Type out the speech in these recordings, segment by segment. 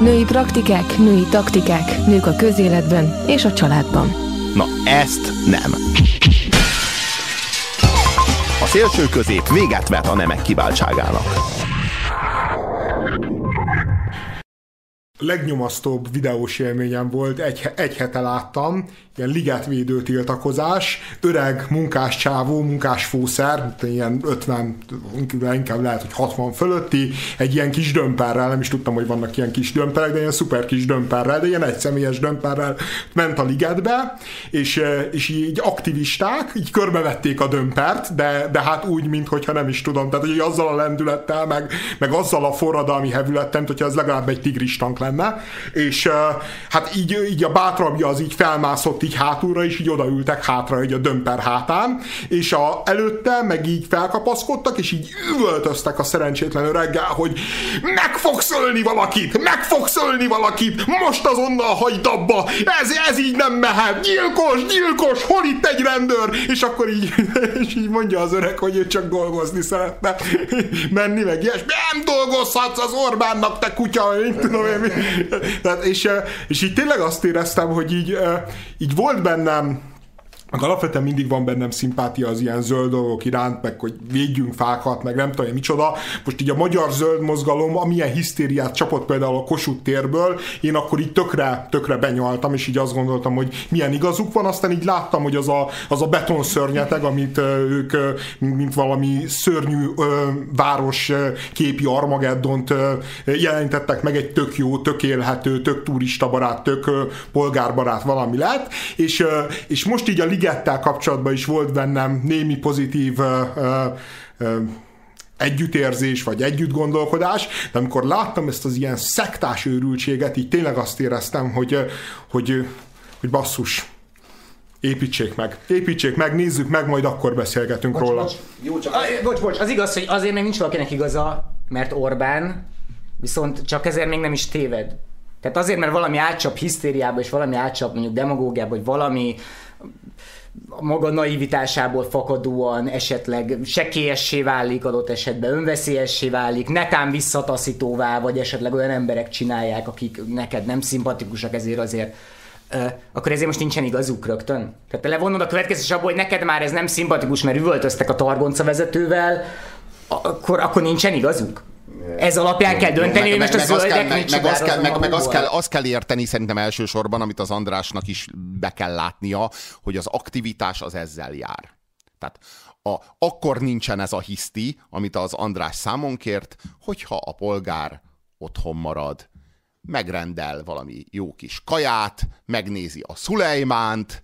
Női praktikák, női taktikák, nők a közéletben és a családban. Na, ezt nem. A szélső közép véget vet a nemek kiváltságának. Legnyomasztóbb videós élményem volt, egy, egy hete láttam, ilyen ligetvédő tiltakozás, öreg munkás csávó, munkás fószer, ilyen 50, inkább lehet, hogy 60 fölötti, egy ilyen kis dömperrel, nem is tudtam, hogy vannak ilyen kis dömperek, de ilyen szuper kis dömperrel, de ilyen egyszemélyes dömperrel ment a ligetbe, és, és így aktivisták, így körbevették a dömpert, de, de hát úgy, mintha nem is tudom, tehát hogy azzal a lendülettel, meg, meg azzal a forradalmi hevülettel, hogyha ez legalább egy tigris tank lenne, és hát így, így a bátrabbja az így felmászott így hátulra, és így odaültek hátra egy a dömper hátán, és a, előtte meg így felkapaszkodtak, és így üvöltöztek a szerencsétlen öreggel, hogy meg fogsz ölni valakit, meg fogsz ölni valakit, most azonnal hagyd abba, ez, ez így nem mehet, gyilkos, gyilkos, hol itt egy rendőr? És akkor így, és így mondja az öreg, hogy ő csak dolgozni szeretne menni, meg ilyes. Nem dolgozhatsz az Orbánnak, te kutya, én tudom én mi. Tehát, és, és így tényleg azt éreztem, hogy így, így volt bennem meg alapvetően mindig van bennem szimpátia az ilyen zöld dolgok iránt, meg hogy védjünk fákat, meg nem tudom, micsoda. Most így a magyar zöld mozgalom, amilyen hisztériát csapott például a Kossuth térből, én akkor így tökre, tökre benyaltam, és így azt gondoltam, hogy milyen igazuk van, aztán így láttam, hogy az a, az a betonszörnyeteg, amit ők, mint valami szörnyű város képi Armageddont jelentettek meg, egy tök jó, tök élhető, tök turistabarát, tök polgárbarát valami lett, és, és most így a ligettel kapcsolatban is volt bennem némi pozitív uh, uh, együttérzés, vagy együtt gondolkodás, de amikor láttam ezt az ilyen szektás őrültséget, így tényleg azt éreztem, hogy, hogy, hogy basszus, építsék meg. Építsék meg, nézzük meg, majd akkor beszélgetünk bocs, róla. Bocs, jó, csak... A, bocs, bocs, az igaz, hogy azért még nincs valakinek igaza, mert Orbán, viszont csak ezért még nem is téved. Tehát azért, mert valami átcsap hisztériába, és valami átcsap mondjuk demagógiába, vagy valami a maga naivitásából fakadóan esetleg sekélyessé válik adott esetben, önveszélyessé válik, netán visszataszítóvá, vagy esetleg olyan emberek csinálják, akik neked nem szimpatikusak, ezért azért akkor ezért most nincsen igazuk rögtön? Tehát te levonod a következés abból, hogy neked már ez nem szimpatikus, mert üvöltöztek a targonca vezetővel, akkor, akkor nincsen igazuk? Ez alapján kell dönteni, hogy most a zöldek meg, meg, azt kell, meg, meg azt, kell, azt kell érteni szerintem elsősorban, amit az Andrásnak is be kell látnia, hogy az aktivitás az ezzel jár. Tehát a, akkor nincsen ez a hiszti, amit az András számon kért, hogyha a polgár otthon marad, megrendel valami jó kis kaját, megnézi a Szulejmánt,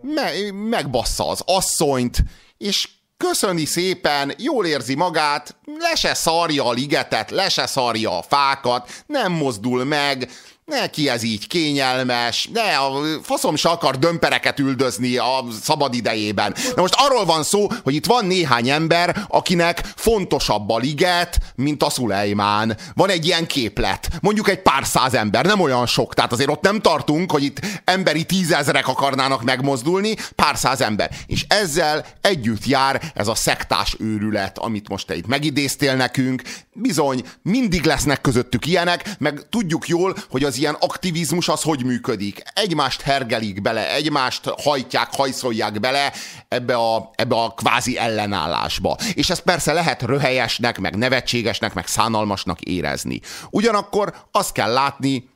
me, megbassza az asszonyt, és köszöni szépen, jól érzi magát, le se szarja a ligetet, le se szarja a fákat, nem mozdul meg, neki ez így kényelmes, ne, a faszom se akar dömpereket üldözni a szabad idejében. De most arról van szó, hogy itt van néhány ember, akinek fontosabb a liget, mint a Szulejmán. Van egy ilyen képlet, mondjuk egy pár száz ember, nem olyan sok, tehát azért ott nem tartunk, hogy itt emberi tízezrek akarnának megmozdulni, pár száz ember. És ezzel együtt jár ez a szektás őrület, amit most te itt megidéztél nekünk. Bizony, mindig lesznek közöttük ilyenek, meg tudjuk jól, hogy az ilyen aktivizmus az hogy működik. Egymást hergelik bele, egymást hajtják, hajszolják bele ebbe a, ebbe a kvázi ellenállásba. És ezt persze lehet röhelyesnek, meg nevetségesnek, meg szánalmasnak érezni. Ugyanakkor azt kell látni,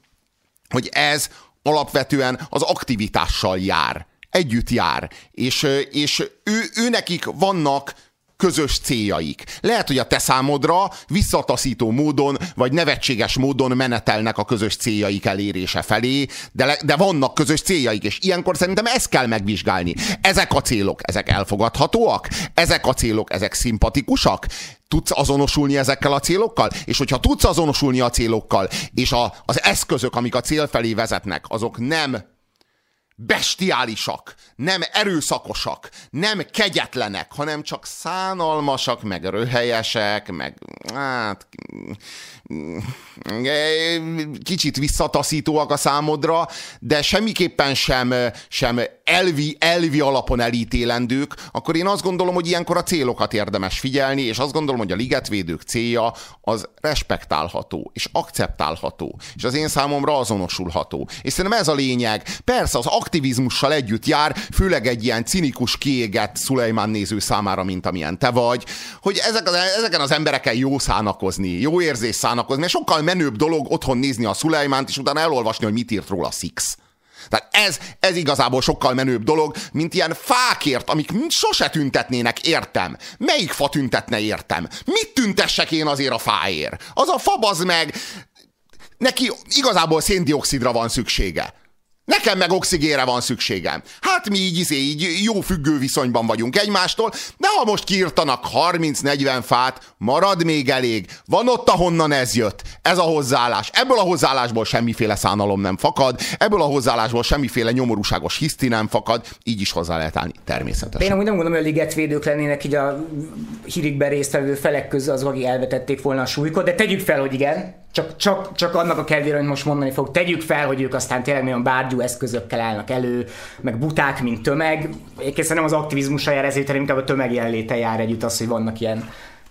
hogy ez alapvetően az aktivitással jár együtt jár, és, és ő, ő nekik vannak közös céljaik. Lehet, hogy a te számodra visszataszító módon, vagy nevetséges módon menetelnek a közös céljaik elérése felé, de, de vannak közös céljaik, és ilyenkor szerintem ezt kell megvizsgálni. Ezek a célok, ezek elfogadhatóak? Ezek a célok, ezek szimpatikusak? tudsz azonosulni ezekkel a célokkal? És hogyha tudsz azonosulni a célokkal, és a, az eszközök, amik a cél felé vezetnek, azok nem bestiálisak, nem erőszakosak, nem kegyetlenek, hanem csak szánalmasak, meg röhelyesek, meg hát kicsit visszataszítóak a számodra, de semmiképpen sem, sem elvi, elvi alapon elítélendők, akkor én azt gondolom, hogy ilyenkor a célokat érdemes figyelni, és azt gondolom, hogy a ligetvédők célja az respektálható, és akceptálható, és az én számomra azonosulható. És szerintem ez a lényeg. Persze az aktivizmussal együtt jár, főleg egy ilyen cinikus, kiégett Szulejmán néző számára, mint amilyen te vagy, hogy ezek az, ezeken az embereken jó szánakozni, jó érzés szánakozni, mert sokkal menőbb dolog otthon nézni a Szulejmánt, és utána elolvasni, hogy mit írt róla Six. Tehát ez, ez igazából sokkal menőbb dolog, mint ilyen fákért, amik sose tüntetnének, értem. Melyik fa tüntetne, értem? Mit tüntessek én azért a fáért? Az a fa bazd meg, neki igazából széndiokszidra van szüksége. Nekem meg oxigénre van szükségem. Hát mi így, izé, így jó függő viszonyban vagyunk egymástól, de ha most kiirtanak 30-40 fát, marad még elég. Van ott, ahonnan ez jött. Ez a hozzáállás. Ebből a hozzáállásból semmiféle szánalom nem fakad, ebből a hozzáállásból semmiféle nyomorúságos hiszti nem fakad, így is hozzá lehet állni természetesen. Én amúgy nem gondolom, hogy a ligetvédők lennének így a hírikben résztvevő felek közül az, akik elvetették volna a súlykot, de tegyük fel, hogy igen. Csak, csak, csak annak a kedvére, hogy most mondani fog, tegyük fel, hogy ők aztán tényleg nagyon bárgyú eszközökkel állnak elő, meg buták, mint tömeg. Egyébként nem az aktivizmusra jár ezért, hanem inkább a tömeg jelenléte jár együtt az, hogy vannak ilyen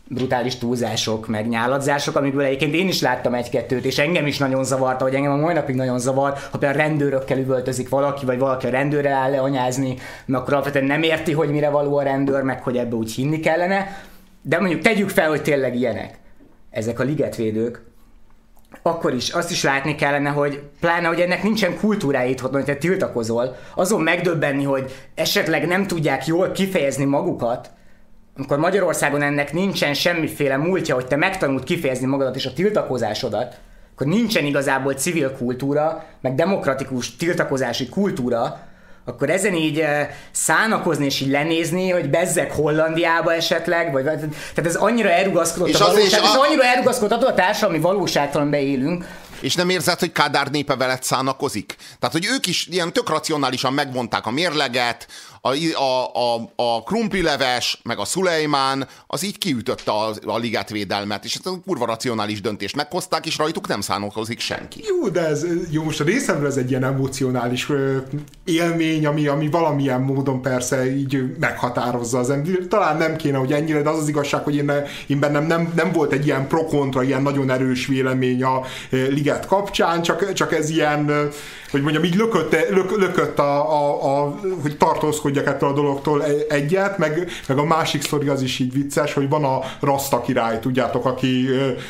brutális túlzások, meg nyáladzások, amikből egyébként én is láttam egy-kettőt, és engem is nagyon zavarta, hogy engem a mai napig nagyon zavar, ha például rendőrökkel üvöltözik valaki, vagy valaki a rendőrre áll leanyázni, mert akkor alapvetően nem érti, hogy mire való a rendőr, meg hogy ebbe úgy hinni kellene. De mondjuk tegyük fel, hogy tényleg ilyenek ezek a ligetvédők, akkor is azt is látni kellene, hogy pláne, hogy ennek nincsen kultúrája itthon, hogy te tiltakozol, azon megdöbbenni, hogy esetleg nem tudják jól kifejezni magukat, amikor Magyarországon ennek nincsen semmiféle múltja, hogy te megtanult kifejezni magadat és a tiltakozásodat, akkor nincsen igazából civil kultúra, meg demokratikus tiltakozási kultúra, akkor ezen így szánakozni és így lenézni, hogy bezzek Hollandiába esetleg, vagy, tehát ez annyira elrugaszkodott és a valóság, a... ez annyira elrugaszkodott a társadalmi valóságtól, amiben élünk, és nem érzed, hogy Kádár népe veled szánakozik? Tehát, hogy ők is ilyen tök racionálisan megvonták a mérleget, a, a, a, a krumplileves, meg a Szulejmán, az így kiütötte a, a ligátvédelmet, és ezt a kurva racionális döntést meghozták, és rajtuk nem szánokozik senki. Jó, de ez, jó, most a részemről ez egy ilyen emocionális ö, élmény, ami, ami valamilyen módon persze így meghatározza az ember. Talán nem kéne, hogy ennyire, de az az igazság, hogy én, én bennem nem, nem volt egy ilyen pro-kontra, ilyen nagyon erős vélemény a liget kapcsán, csak, csak ez ilyen, hogy mondjam, így lökött, lök, lökött a, a, a, hogy tartózkodj megfogyjak ettől a dologtól egyet, meg, meg a másik sztori az is így vicces, hogy van a Rasta király, tudjátok, aki,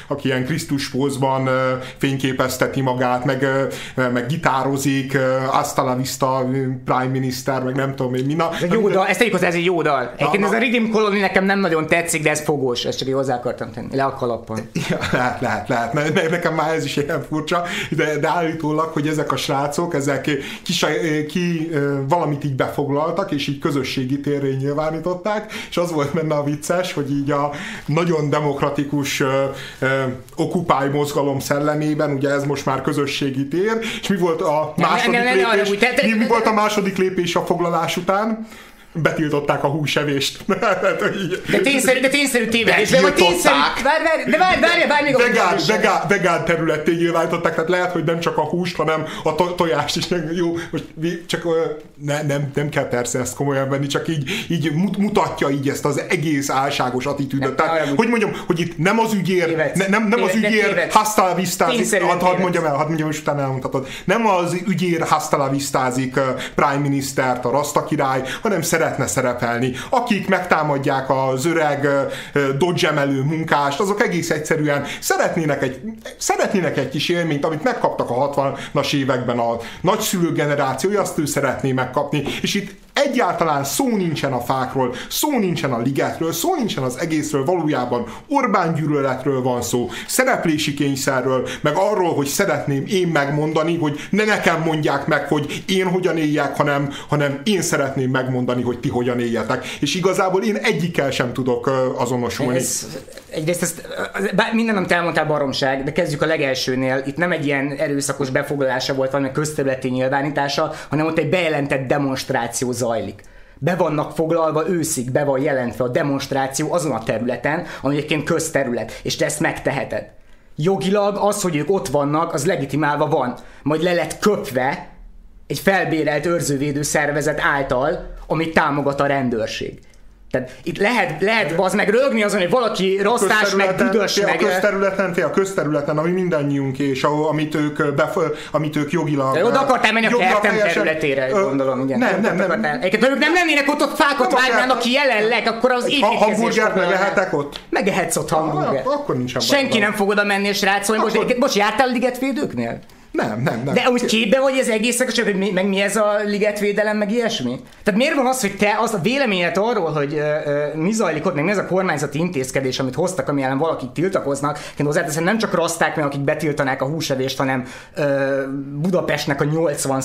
aki ilyen Krisztus pózban fényképezteti magát, meg, meg gitározik, hasta la vista, prime minister, meg nem tudom én, mi. Na, ez jó dal, ezt tegyük hozzá, ez egy jó dal. Egyébként ez a Redeem Colony nekem nem nagyon tetszik, de ez fogós, ezt csak hozzá akartam tenni, le a kalapon. Ja, lehet, lehet, lehet. Ne, nekem már ez is ilyen furcsa, de, de állítólag, hogy ezek a srácok, ezek ki, ki valamit így befoglaltak, és így közösségi térre nyilvánították, és az volt benne a vicces, hogy így a nagyon demokratikus Occupy mozgalom szellemében, ugye ez most már közösségi tér, és mi volt a második lépés? Mi, mi volt a második lépés a foglalás után? Betiltották a húsevést. de tényszerű, de tényszerű tévedés. De tényszerű, várj, várj, de várj, várj, várj még vegán, vegán, vegán területté nyilvánították, tehát lehet, hogy nem csak a húst, hanem a to- tojást is. Jó, most csak ne, nem, nem kell persze ezt komolyan venni, csak így, így mutatja így ezt az egész álságos attitűdöt. Tehát, hogy mondjam, hogy itt nem az ügyér, ne, nem, nem az ügyér hasztál visztázik, hadd had mondjam el, hadd mondjam, és utána elmondhatod. Nem az ügyér hasztál visztázik Prime Ministert, a Rasta király, hanem szeret szeretne szerepelni. Akik megtámadják az öreg Dodge emelő munkást, azok egész egyszerűen szeretnének egy, szeretnének egy kis élményt, amit megkaptak a 60-as években a nagyszülő generációja, azt ő szeretné megkapni. És itt Egyáltalán szó nincsen a fákról, szó nincsen a ligetről, szó nincsen az egészről, valójában Orbán gyűlöletről van szó, szereplési kényszerről, meg arról, hogy szeretném én megmondani, hogy ne nekem mondják meg, hogy én hogyan éljek, hanem, hanem én szeretném megmondani, hogy ti hogyan éljetek. És igazából én egyikkel sem tudok azonosulni. Ez, egyrészt ez, bár minden, amit elmondtál baromság, de kezdjük a legelsőnél. Itt nem egy ilyen erőszakos befoglalása volt, valami közterületi nyilvánítása, hanem ott egy bejelentett demonstráció zajlik be vannak foglalva őszig, be van jelentve a demonstráció azon a területen, ami egyébként közterület, és te ezt megteheted. Jogilag az, hogy ők ott vannak, az legitimálva van. Majd le lett köpve, egy felbérelt őrzővédő szervezet által, amit támogat a rendőrség. Tehát itt lehet, lehet az meg rögni azon, hogy valaki rosszás, meg büdös, a meg... közterületen, a közterületen, ami mindannyiunk, és ahol, amit ők, bef, amit ők jogilag... De oda akartál menni a kertem helyesen- területére, Ö, gondolom, igen. Nem, nem, nem. nem. Egyébként, ha ők nem lennének ott, ott fákat Nem vágnának akár- ki jelenleg, akkor az Ha építkezés... hamburgert megehetek ott? Megehetsz ott hamburger. Ah, akkor nincsen baj. Senki nem fog oda menni és rácolni. Most, most jártál ligetvédőknél? Nem, nem, nem. De úgy képbe vagy az egészek, csak hogy mi, meg mi ez a ligetvédelem, meg ilyesmi? Tehát miért van az, hogy te az a véleményed arról, hogy ö, ö, mi zajlik ott, meg mi ez a kormányzati intézkedés, amit hoztak, ami ellen valakik tiltakoznak, én hozzáteszem, nem csak raszták meg, akik betiltanák a húsevést, hanem ö, Budapestnek a 80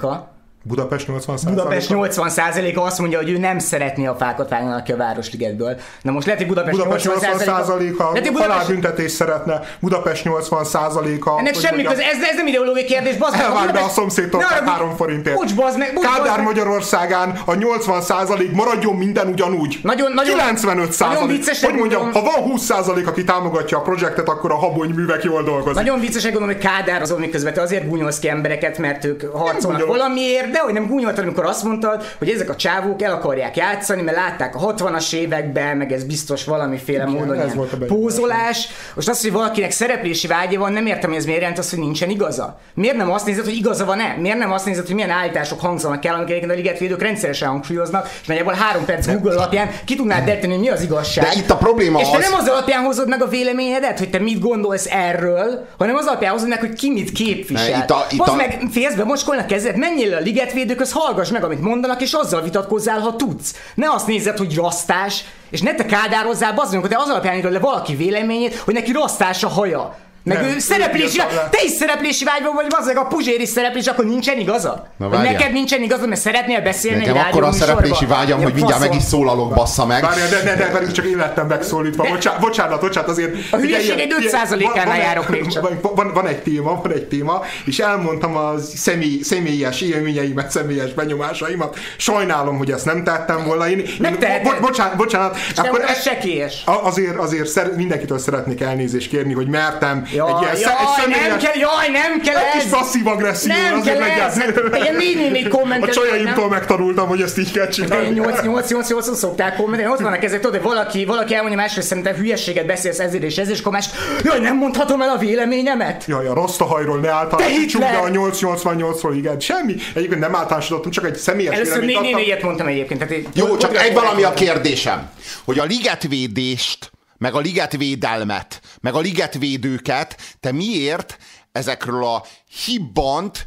a Budapest 80% Budapest 80%-a azt mondja, hogy ő nem szeretné a fákat vágni ki a Városligetből. Na most lehet, hogy Budapest, Budapest 80%-a lehet, hogy Budapest... halálbüntetés szeretne, Budapest 80%-a... Ennek semmi köze, ez, ez nem ideológiai kérdés, bazd meg. Be a Budapest- szomszédtól Ne arra- 3 forintért. Bocs, bazd meg, bocs, Kádár. Magyarországán a 80% maradjon minden ugyanúgy. Nagyon- nagyon- 95 nagyon viccesnek Hogy mondjam, ha van 20 aki támogatja a projektet, akkor a habony művek jól dolgoznak. Nagyon viccesek gondolom, hogy Kádár azon, miközben te azért gúnyolsz ki embereket, mert ők harcolnak valamiért, de hogy nem gúnyoltad, amikor azt mondtad, hogy ezek a csávók el akarják játszani, mert látták a 60-as években, meg ez biztos valamiféle módon ez volt a pózolás. Most az, hogy valakinek szereplési vágya van, nem értem, hogy ez miért jelent azt, hogy nincsen igaza. Miért nem azt nézed, hogy igaza van-e? Miért nem azt nézed, hogy milyen állítások hangzanak el, amiket egyébként a ligetvédők rendszeresen hangsúlyoznak, és nagyjából három perc Google alapján ki tudnád deríteni, hogy mi az igazság. De itt a probléma és te az- nem az alapján hozod meg a véleményedet, hogy te mit gondolsz erről, hanem az alapján hozod meg, hogy ki mit képvisel. Ne, itt a- itt a- meg, félsz be, mocskolnak kezed, menjél a ligetvédőköz, hallgass meg, amit mondanak, és azzal vitatkozzál, ha tudsz. Ne azt nézed, hogy rasztás, és ne te kádározzál, bazd meg, hogy te az alapján le valaki véleményét, hogy neki rasztás a haja. Meg Nem, ő szereplési, te is szereplési vágyban vagy, az meg a Puzsér is szereplés, akkor nincsen igaza? Na, várjál. neked nincsen igazad, mert szeretnél beszélni Nekem egy akkor a szereplési vágyam, hogy mindjárt meg is szólalok, bassza meg. Várjál, de, de, de, pedig csak én lettem megszólítva. Bocsánat, bocsánat, bocsánat, azért... A hülyeség ugye, egy ilyen- 5%-ánál van- van- járok még csak. Van, van, van, egy téma, van egy téma, és elmondtam a személy, személyes élményeimet, személyes benyomásaimat. Sajnálom, hogy ezt nem tettem volna. Én, én, Megteheted. bo, bocsánat, bocsánat. És nem, ez sekélyes. Azért, azért szer, mindenkitől szeretnék elnézést kérni, hogy mertem Jaj, egy ilyen, jaj, egy személyes, nem kell, jaj, nem kell egy kis ez! passzív agresszió. Nem azért kell ez! legyen. Hát, Ilyen négy négy kommentelni, A csajaimtól megtanultam, hogy ezt így kell csinálni. 8 8 8 8 szokták kommentelni, ott vannak ezek, tudod, valaki, valaki elmondja másról, szerintem hülyeséget beszélsz ezért és ezért, és akkor más, jaj, nem mondhatom el a véleményemet? Jaj, a rostahajról ne általánosítsuk, Te de Hitler! a 888-ról igen. Semmi. Egyébként nem általánosítottam, csak egy személyes Először véleményt 4 adtam. 4 mondtam egyébként. Tehát Jó, csak egy valami a kérdésem, hogy a ligetvédést, meg a ligetvédelmet, meg a ligetvédőket te miért ezekről a hibbant,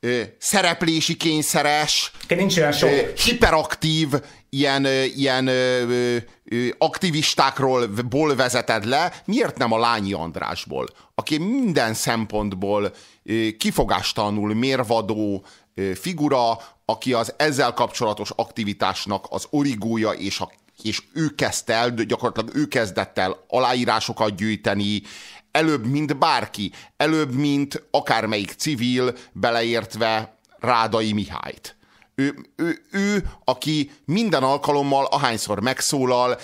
ö, szereplési kényszeres, Nincs olyan sok. ö, hiperaktív ilyen, ö, ilyen ö, ö, aktivistákról ból vezeted le, miért nem a Lányi Andrásból, aki minden szempontból ö, kifogástalanul mérvadó ö, figura, aki az ezzel kapcsolatos aktivitásnak az origója és a és ő kezdte el, gyakorlatilag ő kezdett el aláírásokat gyűjteni, előbb, mint bárki, előbb, mint akármelyik civil, beleértve Rádai Mihályt. Ő, ő, ő, aki minden alkalommal, ahányszor megszólal,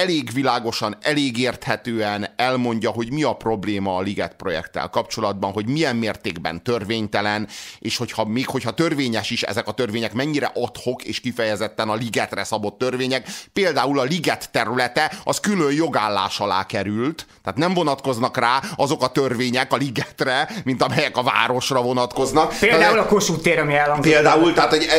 elég világosan, elég érthetően elmondja, hogy mi a probléma a Liget projekttel kapcsolatban, hogy milyen mértékben törvénytelen, és hogyha még hogyha törvényes is, ezek a törvények mennyire adhok és kifejezetten a Ligetre szabott törvények. Például a Liget területe az külön jogállás alá került, tehát nem vonatkoznak rá azok a törvények a Ligetre, mint amelyek a városra vonatkoznak. Például Tehát- a Kossuth tér, ami elhangzott. Például, tehát, hogy, e,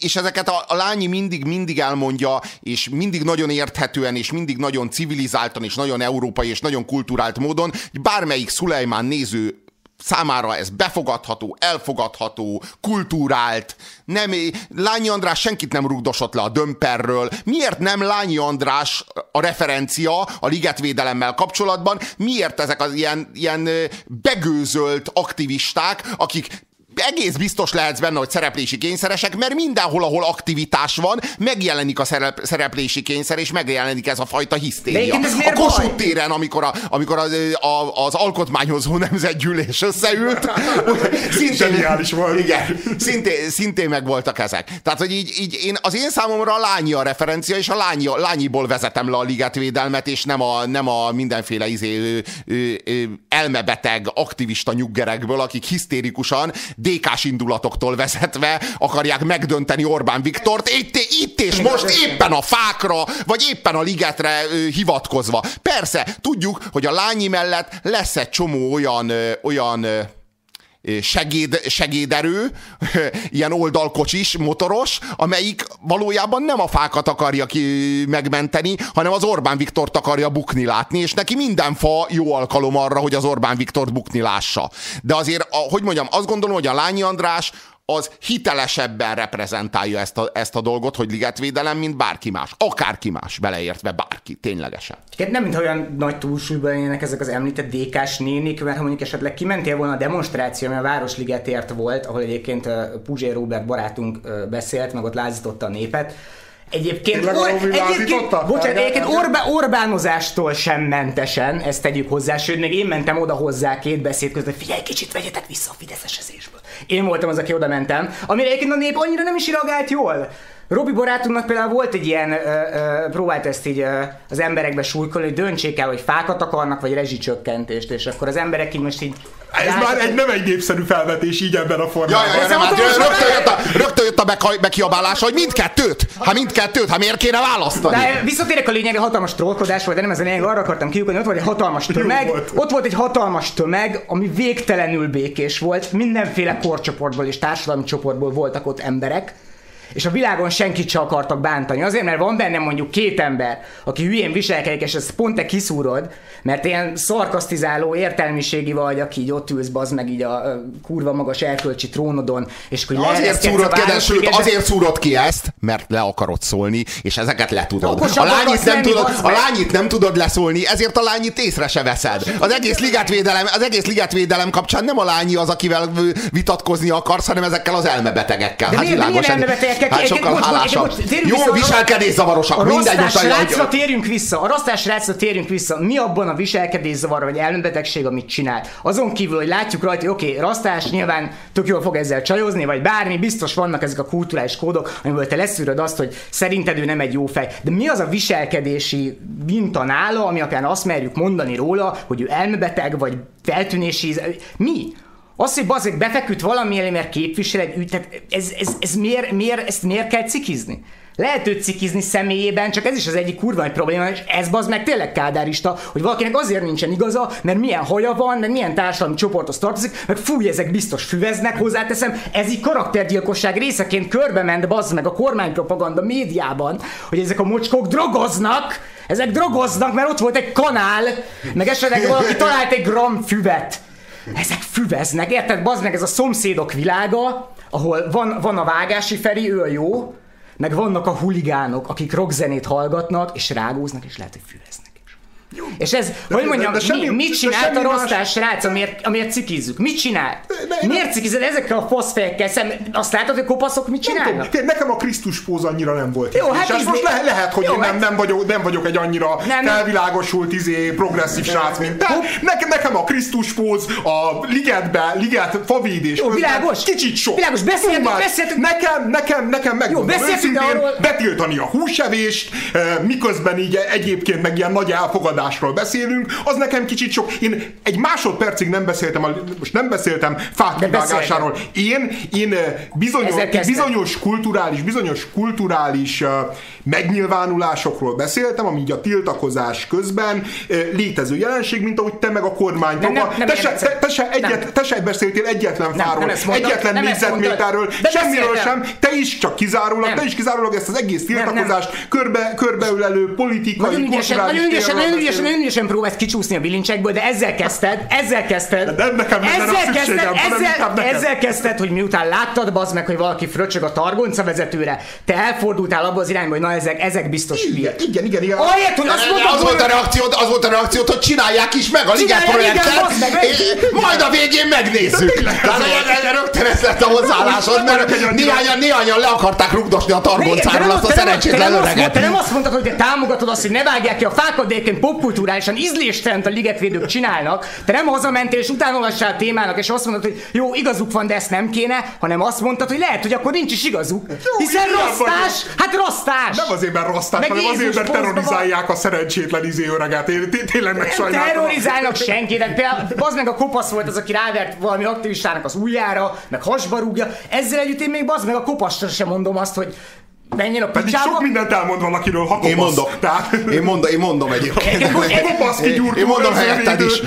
és ezeket a, a Lányi mindig, mindig elmondja, és mindig nagyon érthetően, és mindig nagyon civilizáltan, és nagyon európai, és nagyon kulturált módon, hogy bármelyik Szulejmán néző számára ez befogadható, elfogadható, kultúrált. Nem, Lányi András senkit nem rugdosott le a dömperről. Miért nem Lányi András a referencia a ligetvédelemmel kapcsolatban? Miért ezek az ilyen, ilyen begőzölt aktivisták, akik egész biztos lehetsz benne, hogy szereplési kényszeresek, mert mindenhol, ahol aktivitás van, megjelenik a szerep, szereplési kényszer, és megjelenik ez a fajta hisztéria. A Kossuth téren, amikor, a, amikor az, a, az alkotmányozó nemzetgyűlés összeült, szintén, Zseniális volt. Igen, szintén, szintén meg voltak ezek. Tehát, hogy így, így én, az én számomra a lányi a referencia, és a lányi, lányiból vezetem le a ligetvédelmet, és nem a, nem a mindenféle izé, ö, ö, ö, elmebeteg aktivista nyuggerekből, akik hisztérikusan, DK-s indulatoktól vezetve akarják megdönteni Orbán Viktort, itt, itt és most éppen a fákra, vagy éppen a ligetre hivatkozva. Persze, tudjuk, hogy a lányi mellett lesz egy csomó olyan, olyan segéd, segéderő, ilyen oldalkocsis, motoros, amelyik valójában nem a fákat akarja ki megmenteni, hanem az Orbán Viktort akarja bukni látni, és neki minden fa jó alkalom arra, hogy az Orbán Viktort bukni lássa. De azért, hogy mondjam, azt gondolom, hogy a Lányi András az hitelesebben reprezentálja ezt a, ezt a dolgot, hogy ligetvédelem, mint bárki más. Akárki más, beleértve bárki, ténylegesen. Nem, mint olyan nagy túlsúlyban lennének ezek az említett DK-s nénik, mert ha mondjuk esetleg kimentél volna a demonstráció, ami a Városligetért volt, ahol egyébként Puzsé Robert barátunk beszélt, meg ott lázította a népet, Egyébként, or, egyébként, bocsánat, egyébként Orbá, Orbánozástól sem mentesen, ezt tegyük hozzá, sőt, még én mentem oda hozzá két beszéd között, hogy figyelj, kicsit vegyetek vissza a fideszesezésből. Én voltam az, aki oda mentem, amire egyébként a nép annyira nem is reagált jól. Robi barátunknak például volt egy ilyen, ö, ö, próbált ezt így ö, az emberekbe súlykolni, hogy döntsék el, hogy fákat akarnak, vagy rezsicsökkentést, és akkor az emberek így most így... Ez már egy, nem egy népszerű felvetés így ebben a formában. Ja, ja, ja, hát, rögtön, jött a, rögtön jött a bekiabálás, hogy mindkettőt, ha mindkettőt, ha miért kéne választani. De visszatérek a lényegre, hatalmas trollkodás volt, de nem ez a lényeg, arra akartam kiukodni, ott volt egy hatalmas tömeg, volt. ott volt egy hatalmas tömeg, ami végtelenül békés volt, mindenféle korcsoportból és társadalmi csoportból voltak ott emberek, és a világon senkit se akartak bántani. Azért, mert van benne mondjuk két ember, aki hülyén viselkedik, és ezt pont te kiszúrod, mert ilyen szarkasztizáló értelmiségi vagy, aki így ott ülsz, bazd meg így a, a kurva magas elkölcsi trónodon, és akkor azért szúrod ki, de sőt, azért szúrod ki ezt, mert le akarod szólni, és ezeket le tudod. A lányit, nem tudod, a lányit nem tudod leszólni, ezért a lányit észre se veszed. Az egész ligetvédelem, az egész ligetvédelem kapcsán nem a lányi az, akivel vitatkozni akarsz, hanem ezekkel az elmebegekkel. De hát milyen, milyen elmebeteg, Hát sokkal hálásabb. Jó viselkedészavarosak. Mindegy, a térjünk vissza. A rasztás rácra térjünk vissza. Mi abban a viselkedészavar vagy elmebetegség, amit csinál? Azon kívül, hogy látjuk rajta, hogy oké, okay, rasztás nyilván tök jól fog ezzel csajozni, vagy bármi, biztos vannak ezek a kulturális kódok, amiből te leszűröd azt, hogy szerinted ő nem egy jó fej. De mi az a viselkedési minta nála, ami alapján azt merjük mondani róla, hogy ő elmebeteg, vagy feltűnési... Mi? Az, hogy bazeg befeküdt valami elé, mert képvisel egy ügy, tehát ez, ez, ez miért, miért, ezt miért kell cikizni? Lehet őt cikizni személyében, csak ez is az egyik kurva egy probléma, és ez az meg tényleg kádárista, hogy valakinek azért nincsen igaza, mert milyen haja van, meg milyen társadalmi csoporthoz tartozik, meg fúj, ezek biztos füveznek, hozzáteszem, ez így karaktergyilkosság részeként körbe ment bazd meg a kormánypropaganda médiában, hogy ezek a mocskok drogoznak, ezek drogoznak, mert ott volt egy kanál, meg esetleg valaki talált egy gram füvet ezek füveznek, érted? Bazd meg ez a szomszédok világa, ahol van, van a vágási Feri, ő a jó, meg vannak a huligánok, akik rockzenét hallgatnak, és rágóznak, és lehet, hogy füveznek. És ez, de, hogy mondjam, de, de semmi, mi, mit csinált a rosszás srác, amiért, amiért cikizzük? Mit csinál? De, Miért cikized ezekkel a faszfejekkel szemben? Azt látod, hogy kopaszok mit csinálnak? Nem nekem a Krisztus póz annyira nem volt. Jó, hát és most le, lehet, hogy jó, én nem, hát- nem, vagyok, nem vagyok egy annyira nem, felvilágosult, izé, progresszív srác, mint de nekem, nekem a Krisztus póz, a ligetbe, liget favédés jó, világos, kicsit sok. Világos, beszéltünk, beszéltünk. Nekem, nekem, nekem meg jó, beszéltünk arról... betiltani a húsevést, eh, miközben így egyébként meg ilyen nagy elfogadás megoldásról beszélünk, az nekem kicsit sok. Én egy másodpercig nem beszéltem, a, most nem beszéltem fák kivágásáról. Én, én bizonyos, bizonyos kulturális, bizonyos kulturális uh, megnyilvánulásokról beszéltem, ami így a tiltakozás közben uh, létező jelenség, mint ahogy te meg a kormány. Nem, nem, nem, te, se, te, te, se egyet, nem. te se beszéltél egyetlen fáról, nem, nem egyetlen négyzetméterről, semmiről sem. Te is csak kizárólag, nem. te is kizárólag ezt az egész tiltakozást nem, nem. körbe, körbeölelő politikai, nagyon kulturális nagyon ügyesen, nagyon ügyesen próbálsz kicsúszni a bilincsekből, de ezzel kezdted, ezzel kezdted. De nem nekem ezzel kezdted, ezzel, ezzel kezdted, hogy miután láttad, bazd meg, hogy valaki fröcsög a targonca vezetőre, te elfordultál abba az irányba, hogy na ezek, ezek biztos hülye. Igen, igen, igen. Ahelyett, hogy azt mondod, az, volt a reakció, az volt a reakció, hogy csinálják is meg a Liget projektet, majd a végén megnézzük. Rögtön ez lett a hozzáállásod, mert néhányan, néhányan le akarták rugdosni a targoncáról azt a szerencsétlen öreget. Te nem azt mondtad, hogy te támogatod azt, hogy ne vágják ki a fákat, de egyébként szubkulturálisan ízléstelent a ligetvédők csinálnak, te nem hazamentél és utána olvassál a témának, és azt mondod, hogy jó, igazuk van, de ezt nem kéne, hanem azt mondtad, hogy lehet, hogy akkor nincs is igazuk. Hiszen igen, rasztás, hát rasztás! Nem azért, mert rasztás, Meg hanem azért, mert terrorizálják a szerencsétlen izé öreget. Én té- tényleg megsajnáltam. Terrorizálnak senkit, de például az meg a kopasz volt az, aki rávert valami aktivistának az ujjára, meg hasba rúgja. Ezzel együtt én még bazd meg a kopaszra sem mondom azt, hogy menjen a Pedig picsába. sok mindent elmond valakiről, ha kopasz. Én mondok. Tehát... Én mondom, én mondom egyébként. Kopasz kigyúrtó Én mondom ezzel helyetted is.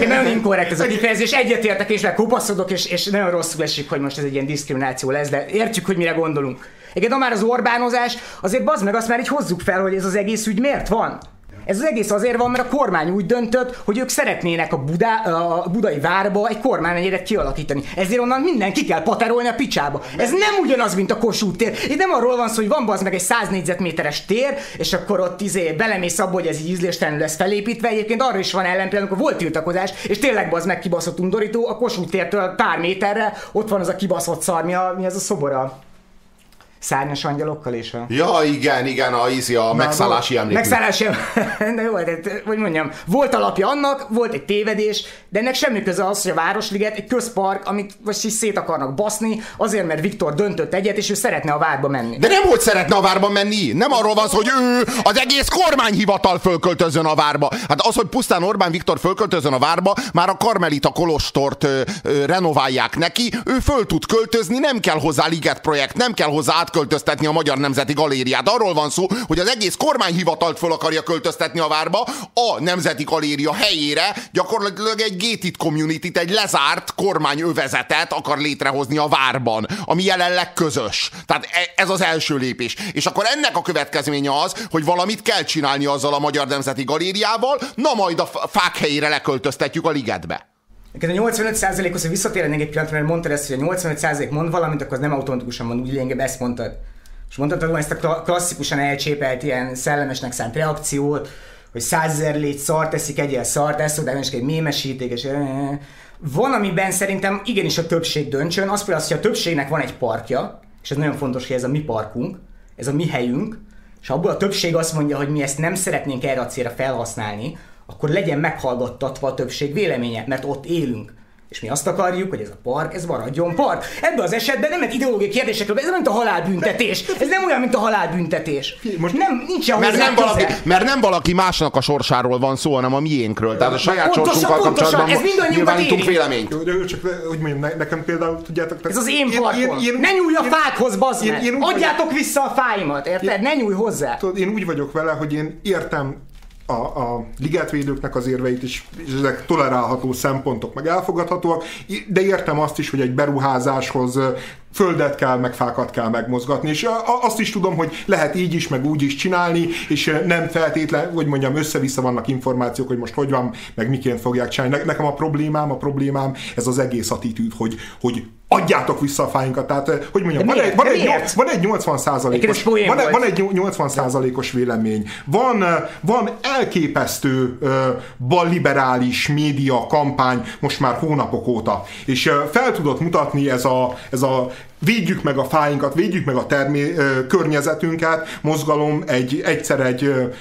Én nagyon inkorrekt ez a kifejezés, egyetértek és kopaszodok, és, és nagyon rosszul esik, hogy most ez egy ilyen diszkrimináció lesz, de értjük, hogy mire gondolunk. Igen, ha már az Orbánozás, azért bazd meg azt már így hozzuk fel, hogy ez az egész ügy miért van. Ez az egész azért van, mert a kormány úgy döntött, hogy ők szeretnének a, Budá, a budai várba egy kormányegyet kialakítani. Ezért onnan minden ki kell paterolni a picsába. Ez nem ugyanaz, mint a Kossuth tér. Itt nem arról van szó, hogy van az meg egy 100 négyzetméteres tér, és akkor ott izé belemész abba, hogy ez így ízléstelenül lesz felépítve. Egyébként arra is van ellenpélda, amikor volt tiltakozás, és tényleg az meg kibaszott undorító, a Kossuth tértől pár méterre ott van az a kibaszott szar, mi, a, mi az a szobora. Szárnyas angyalokkal és a... Ja, igen, igen, a, izi, a megszállási emlék. Megszállási de jó, de, hogy mondjam, volt alapja annak, volt egy tévedés, de ennek semmi köze az, hogy a Városliget egy közpark, amit most is szét akarnak baszni, azért, mert Viktor döntött egyet, és ő szeretne a várba menni. De nem volt szeretne a várba menni. Nem arról van hogy ő az egész kormányhivatal fölköltözön a várba. Hát az, hogy pusztán Orbán Viktor fölköltözön a várba, már a Karmelita Kolostort ö, ö, renoválják neki, ő föl tud költözni, nem kell hozzá Liget projekt, nem kell hozzá átköltöztetni a Magyar Nemzeti Galériát. Arról van szó, hogy az egész kormányhivatalt föl akarja költöztetni a várba, a Nemzeti Galéria helyére gyakorlatilag egy gated community egy lezárt kormányövezetet akar létrehozni a várban, ami jelenleg közös. Tehát e- ez az első lépés. És akkor ennek a következménye az, hogy valamit kell csinálni azzal a Magyar Nemzeti Galériával, na majd a fák helyére leköltöztetjük a ligetbe. Egyébként a 85%-hoz, hogy visszatérnék egy pillanatra, mert mondtad ezt, hogy a 85% mond valamit, akkor az nem automatikusan mond, úgy lényegében ezt mondtad. És mondtad ezt a kla- klasszikusan elcsépelt ilyen szellemesnek szánt reakciót, hogy százezer légy szart teszik, egyel szart, ezt oda egy mémesíték, és van, amiben szerintem igenis a többség döntsön, az például hogy a többségnek van egy parkja, és ez nagyon fontos, hogy ez a mi parkunk, ez a mi helyünk, és abból a többség azt mondja, hogy mi ezt nem szeretnénk erre a célra felhasználni, akkor legyen meghallgattatva a többség véleménye, mert ott élünk. És mi azt akarjuk, hogy ez a park, ez maradjon park. Ebben az esetben nem egy ideológiai kérdésekről, ez nem mint a halálbüntetés. Ez nem olyan, mint a halálbüntetés. Most nem, nincs Mert nem, valaki, mert nem valaki másnak a sorsáról van szó, hanem a miénkről. Tehát a saját Pontosan, sorsunkkal pontosan, kapcsolatban ez mindannyiunkat nyilvánítunk érint. véleményt. Jó, de csak, hogy mondjam, ne- nekem például, tudjátok... Ez az én parkom. ne nyúlj a fákhoz, bazd én- én úgy Adjátok vissza a fáimat, érted? Ne nyúlj hozzá! Tudod, én úgy vagyok vele, hogy én értem a, a ligetvédőknek az érveit is, és ezek tolerálható szempontok, meg elfogadhatóak, de értem azt is, hogy egy beruházáshoz földet kell, meg fákat kell megmozgatni, és azt is tudom, hogy lehet így is, meg úgy is csinálni, és nem feltétlen, hogy mondjam, össze-vissza vannak információk, hogy most hogy van, meg miként fogják csinálni. Ne- Nekem a problémám, a problémám ez az egész attitűd, hogy, hogy adjátok vissza a fáinkat. Tehát, hogy mondjam, van egy, van, egy, van egy 80 Egyébként ez százalékos van, egy- van egy 80%-os vélemény. Van, van elképesztő uh, balliberális média kampány most már hónapok óta, és uh, fel tudott mutatni ez a, ez a védjük meg a fáinkat, védjük meg a termé, környezetünket, mozgalom egy, egyszer egy uh,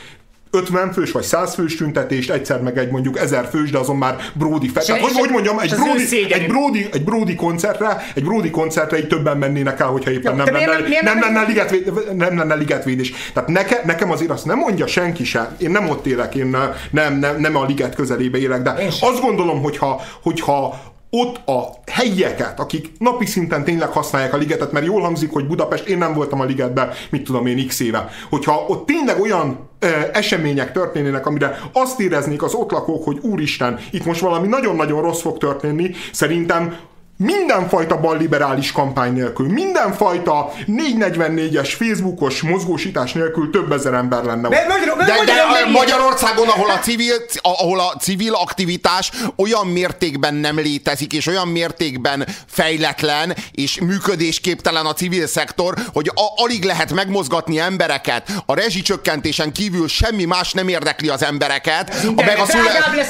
50 fős vagy 100 fős tüntetést, egyszer meg egy mondjuk 1000 fős, de azon már Brody. És- Tehát, hogy, hogy mondjam, egy Brody, egy, Brody, egy Brody koncertre, egy Brody koncertre így többen mennének el, hogyha éppen Jó, nem miért lenne, nem- miért nem nem- lenne ligetvéd, nem lenne ligetvédés. Tehát neke, nekem azért azt nem mondja senki sem, én nem ott élek, én nem, nem, nem a liget közelébe élek, de Én azt gondolom, hogyha, hogyha ott a helyieket, akik napi szinten tényleg használják a ligetet, mert jól hangzik, hogy Budapest, én nem voltam a ligetben, mit tudom én, x éve. Hogyha ott tényleg olyan ö, események történnének, amire azt éreznék az ott lakók, hogy úristen, itt most valami nagyon-nagyon rossz fog történni, szerintem mindenfajta balliberális kampány nélkül, mindenfajta 444-es Facebookos mozgósítás nélkül több ezer ember lenne. De. Magyar, De, de a megint- Magyarországon, ahol a, civil, ahol a civil aktivitás olyan mértékben nem létezik, és olyan mértékben fejletlen, és működésképtelen a civil szektor, hogy a, alig lehet megmozgatni embereket. A rezsicsökkentésen kívül semmi más nem érdekli az embereket. A, internet meg a, az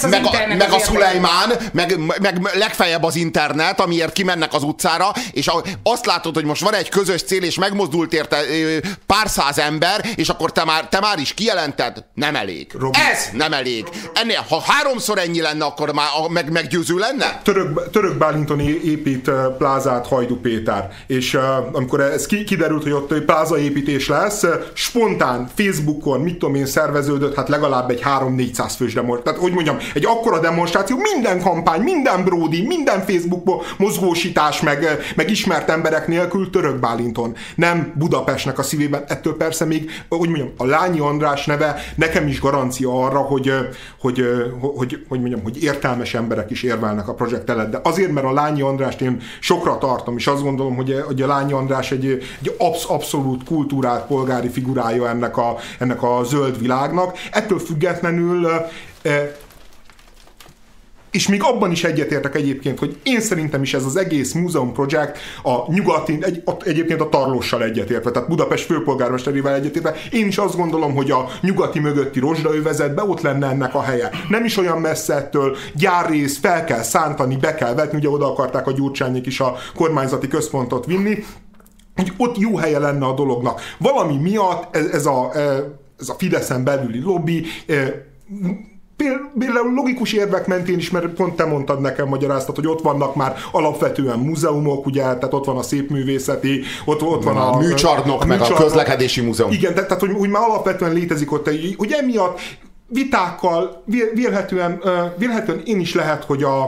meg a, meg a. Szulejmán, meg, meg legfeljebb az internet, ami valamiért kimennek az utcára, és azt látod, hogy most van egy közös cél, és megmozdult érte pár száz ember, és akkor te már, te már is kijelented, nem elég. Robi. Ez nem elég. Ennél, ha háromszor ennyi lenne, akkor már meg, meggyőző lenne? Török, török Bálinton épít plázát Hajdu Péter, és uh, amikor ez kiderült, hogy ott plázaépítés lesz, spontán Facebookon, mit tudom én, szerveződött, hát legalább egy 3-400 fős demonstráció. Tehát, hogy mondjam, egy akkora demonstráció, minden kampány, minden Brody, minden Facebook mozgósítás, meg, meg ismert emberek nélkül török Bálinton. Nem Budapestnek a szívében. Ettől persze még, hogy mondjam, a Lányi András neve nekem is garancia arra, hogy, hogy, hogy, hogy, mondjam, hogy értelmes emberek is érvelnek a projekt előtt. De azért, mert a Lányi Andrást én sokra tartom, és azt gondolom, hogy, hogy a Lányi András egy, egy absz, abszolút kultúrált polgári figurája ennek a, ennek a zöld világnak. Ettől függetlenül és még abban is egyetértek egyébként, hogy én szerintem is ez az egész múzeum projekt a nyugati, egy, egyébként a tarlossal egyetértve, tehát Budapest főpolgármesterével egyetértve, én is azt gondolom, hogy a nyugati mögötti rozsdaövezetbe ott lenne ennek a helye. Nem is olyan messze ettől, gyárrész, fel kell szántani, be kell vetni, ugye oda akarták a gyurcsányék is a kormányzati központot vinni, hogy ott jó helye lenne a dolognak. Valami miatt ez, ez a, ez a Fideszen belüli lobby Például logikus érvek mentén is, mert pont te mondtad nekem, magyaráztat, hogy ott vannak már alapvetően múzeumok, ugye, tehát ott van a szépművészeti, ott, ott van a, a műcsarnok, a, a meg műcsarnok. a közlekedési múzeum. Igen, tehát, tehát hogy, hogy már alapvetően létezik ott, hogy emiatt vitákkal vélhetően, vélhetően én is lehet, hogy a,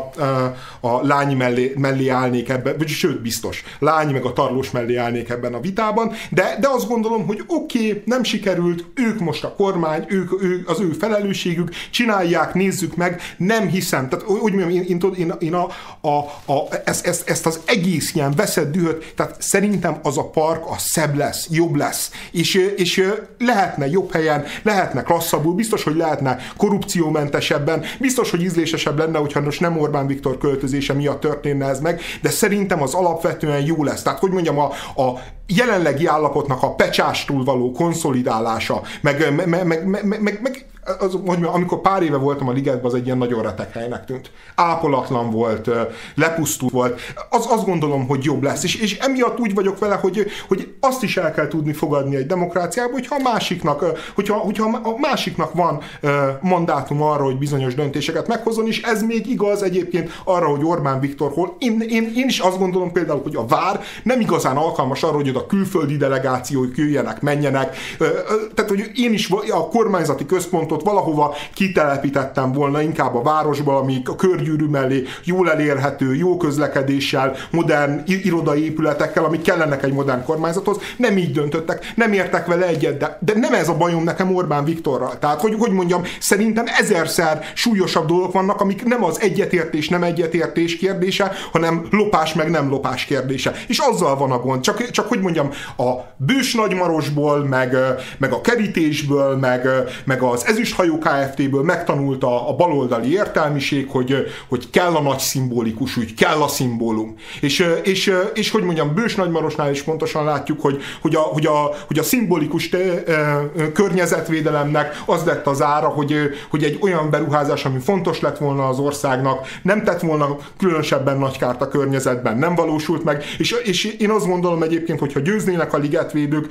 a lány mellé, mellé állnék ebben, vagy sőt biztos, lány meg a tarlós mellé állnék ebben a vitában, de, de azt gondolom, hogy oké, okay, nem sikerült, ők most a kormány, ők, ők, az ő felelősségük, csinálják, nézzük meg, nem hiszem, tehát úgy mondjam, én, én, én, én a, a, a, ezt, ezt, ezt az egész ilyen veszett dühöt, tehát szerintem az a park a szebb lesz, jobb lesz, és, és lehetne jobb helyen, lehetne klasszabbul, biztos, hogy lehet lehetne korrupciómentesebben. Biztos, hogy ízlésesebb lenne, hogyha most nem Orbán Viktor költözése miatt történne ez meg, de szerintem az alapvetően jó lesz. Tehát, hogy mondjam, a, a jelenlegi állapotnak a pecsástól való konszolidálása, meg, meg, meg, meg, meg, meg az, hogy amikor pár éve voltam a ligetben, az egy ilyen nagyon retek helynek tűnt. Ápolatlan volt, lepusztult volt. Az, azt gondolom, hogy jobb lesz. És, és emiatt úgy vagyok vele, hogy, hogy azt is el kell tudni fogadni egy demokráciába, hogyha a másiknak, hogyha, hogyha a másiknak van mandátum arra, hogy bizonyos döntéseket meghozzon, és ez még igaz egyébként arra, hogy Orbán Viktor hol. Én, én, én is azt gondolom például, hogy a vár nem igazán alkalmas arra, hogy oda külföldi delegációk jöjjenek, menjenek. Tehát, hogy én is a kormányzati központot ott valahova kitelepítettem volna inkább a városba, ami a körgyűrű mellé jól elérhető, jó közlekedéssel, modern irodai épületekkel, amik kellenek egy modern kormányzathoz. Nem így döntöttek, nem értek vele egyet, de, de nem ez a bajom nekem Orbán Viktorral. Tehát, hogy, hogy mondjam, szerintem ezerszer súlyosabb dolgok vannak, amik nem az egyetértés, nem egyetértés kérdése, hanem lopás meg nem lopás kérdése. És azzal van a gond. Csak, csak hogy mondjam, a bős nagymarosból, meg, meg a kerítésből, meg, meg az ezüst hajó Kft-ből megtanulta a baloldali értelmiség, hogy, hogy kell a nagy szimbolikus, úgy kell a szimbólum. És, és, és hogy mondjam, Bős Nagymarosnál is pontosan látjuk, hogy, hogy, a, hogy, a, hogy a szimbolikus te, e, környezetvédelemnek az lett az ára, hogy, hogy egy olyan beruházás, ami fontos lett volna az országnak, nem tett volna különösebben nagy kárt a környezetben, nem valósult meg, és, és én azt gondolom egyébként, hogyha győznének a ligetvédők,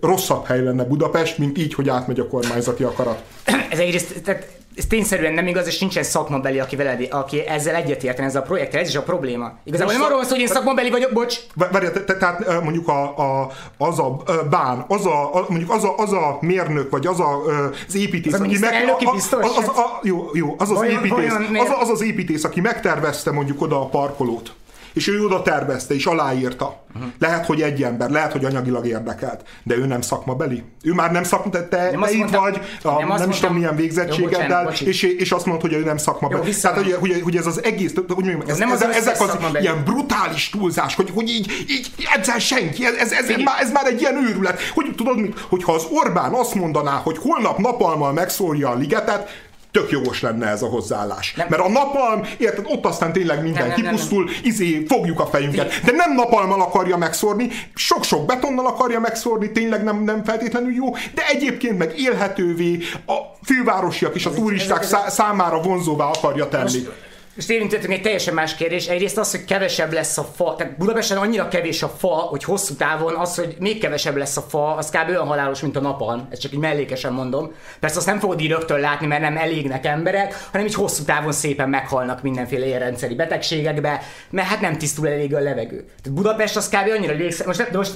rosszabb hely lenne Budapest, mint így, hogy átmegy a kormányzati akarat ez egyrészt, tehát ez tényszerűen nem igaz, és nincsen szakmabeli, aki, veled, aki ezzel egyetértene ez a projekttel, ez is a probléma. Igazából nem arról van szó, hogy én szakmabeli vagyok, bocs. Várj, tehát mondjuk a, a, az a bán, az a, mondjuk az a, az a mérnök, vagy az a, az építész, az aki meg, a, biztos? Az, az, a, jó, jó, az az, vajon, építész, vajon az, az az építész, aki megtervezte mondjuk oda a parkolót és ő oda tervezte, és aláírta. Uh-huh. Lehet, hogy egy ember, lehet, hogy anyagilag érdekelt, de ő nem szakmabeli. Ő már nem szakma, te, te, nem itt vagy, a, nem, nem is tudom milyen végzettségeddel, és, és azt mondod, hogy ő nem szakmabeli. Jó, Tehát, hogy, hogy, hogy, ez az egész, hogy mondjam, ez, nem az ez, ezek az ilyen brutális túlzás, hogy, hogy így, így egyszer senki, ez, ez, ez, ez, már, ez már egy ilyen őrület. Hogy tudod, hogyha az Orbán azt mondaná, hogy holnap napalmal megszólja a ligetet, tök jogos lenne ez a hozzáállás. Nem. Mert a napalm, érted, ott aztán tényleg minden nem, kipusztul, nem, nem. izé, fogjuk a fejünket. De nem napalmal akarja megszórni, sok-sok betonnal akarja megszórni, tényleg nem, nem feltétlenül jó, de egyébként meg élhetővé, a fővárosiak és a turisták szá- számára vonzóvá akarja tenni. Most Most érintettünk egy teljesen más kérdés. Egyrészt az, hogy kevesebb lesz a fa. Tehát Budapesten annyira kevés a fa, hogy hosszú távon az, hogy még kevesebb lesz a fa, az kb. olyan halálos, mint a napon. Ezt csak így mellékesen mondom. Persze azt nem fogod így rögtön látni, mert nem elégnek emberek, hanem így hosszú távon szépen meghalnak mindenféle érrendszeri betegségekbe, mert hát nem tisztul elég a levegő. Tehát Budapest az kb. annyira légszer. Most, de most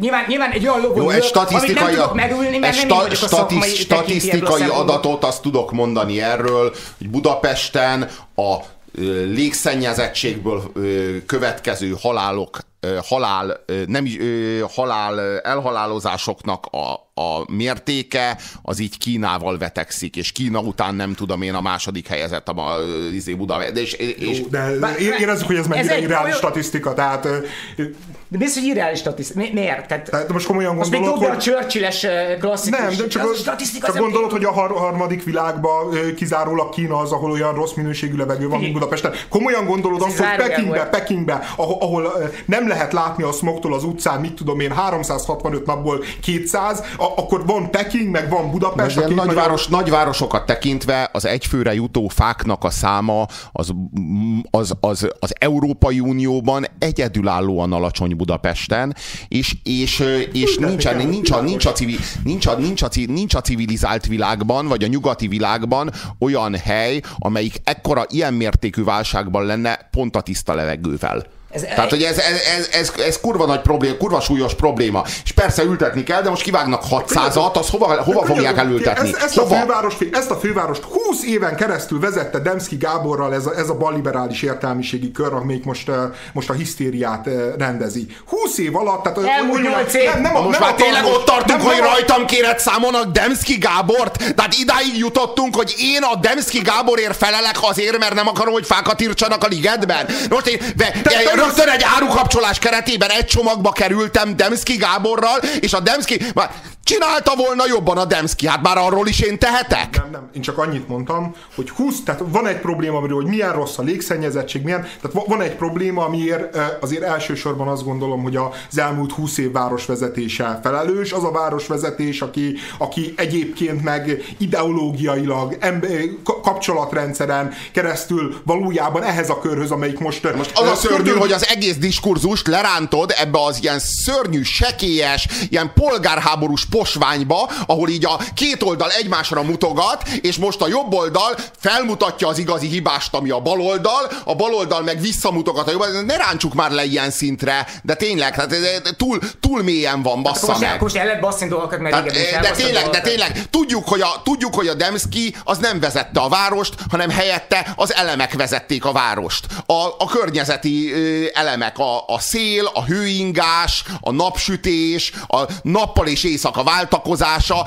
nyilván, nyilván egy olyan logó, Jó, egy statisztikai, amit nem tudok megülni, mert nem sta, statisz, szakmai statisztikai adatot azt tudok mondani erről, hogy Budapesten a légszennyezettségből következő halálok, halál, nem, halál elhalálozásoknak a, a mértéke az így Kínával vetekszik, és Kína után nem tudom én a második helyezett a, a izé Budapest. És, és, De Bár- érezzük, hogy ez mennyire irreális olyan- statisztika, tehát, De biztos, hogy irreális statisztika. Mi, miért? Tehát, tehát most komolyan most még gondolod, dobja a hogy... Churchill-es klasszikus. Nem, de csak, az az, statisztika, csak az gondolod, hogy a har- harmadik világban kizárólag Kína az, ahol olyan rossz minőségű levegő van, mint Budapesten. Komolyan gondolod azt, hogy Pekingbe, volt. Pekingbe, ahol, ahol nem lehet látni a smogtól az utcán, mit tudom én, 365 napból 200, a- akkor van Peking, meg van Budapest. Két nagyváros, nagyvárosokat tekintve az egyfőre jutó fáknak a száma az, az, az, az Európai Unióban egyedülállóan alacsony Budapesten, és, és, és nincsen, nincs, a, nincs, a civil, nincs, a, nincs, a, nincs a civilizált világban, vagy a nyugati világban olyan hely, amelyik ekkora ilyen mértékű válságban lenne pont a tiszta levegővel. Ez- Tehát, hogy ez, ez, ez, ez, ez kurva nagy probléma, kurva súlyos probléma. És persze ültetni kell, de most kivágnak 600-at, az hova, hova fogják elültetni? Ezt, ezt, a hova? fővárost, ezt a fővárost 20 éven keresztül vezette Demszki Gáborral ez a, ez a balliberális értelmiségi kör, amelyik most, eh, most a hisztériát eh, rendezi. 20 év alatt, tehát Elmúlt úgy mondjam, nyolc év. Na most már a tényleg ott tartunk, nem- hogy nem a- rajtam kéret számonak Demszki Gábort? Tehát idáig jutottunk, hogy én a Demszki Gáborért felelek azért, mert nem akarom, hogy fákat írtsanak a ligetben. Most én ve, te rögtön egy árukapcsolás keretében egy csomagba kerültem Demszki Gáborral, és a Demszki... Csinálta volna jobban a Demszki, hát már arról is én tehetek? Nem, nem, én csak annyit mondtam, hogy 20, tehát van egy probléma, amiről, hogy milyen rossz a légszennyezettség, milyen, tehát va- van egy probléma, amiért azért elsősorban azt gondolom, hogy az elmúlt 20 év városvezetése felelős, az a városvezetés, aki, aki egyébként meg ideológiailag, emb- ka- kapcsolatrendszeren keresztül valójában ehhez a körhöz, amelyik most... Most az a szörnyű, hogy az egész diskurzust lerántod ebbe az ilyen szörnyű, sekélyes, ilyen polgárháborús posványba, ahol így a két oldal egymásra mutogat, és most a jobb oldal felmutatja az igazi hibást, ami a bal oldal, a bal oldal meg visszamutogat a jobb oldal. Ne rántsuk már le ilyen szintre, de tényleg, tehát eh, túl, túl mélyen van, bassza Most, meg. most el lehet basszni dolgokat, mert Tehát, is eh, de tényleg, de dolgokat. tényleg, tudjuk, hogy a, tudjuk, hogy a Demszki az nem vezette a várost, hanem helyette az elemek vezették a várost. A, a környezeti ö, elemek, a, a szél, a hőingás, a napsütés, a nappal és éjszaka váltakozása,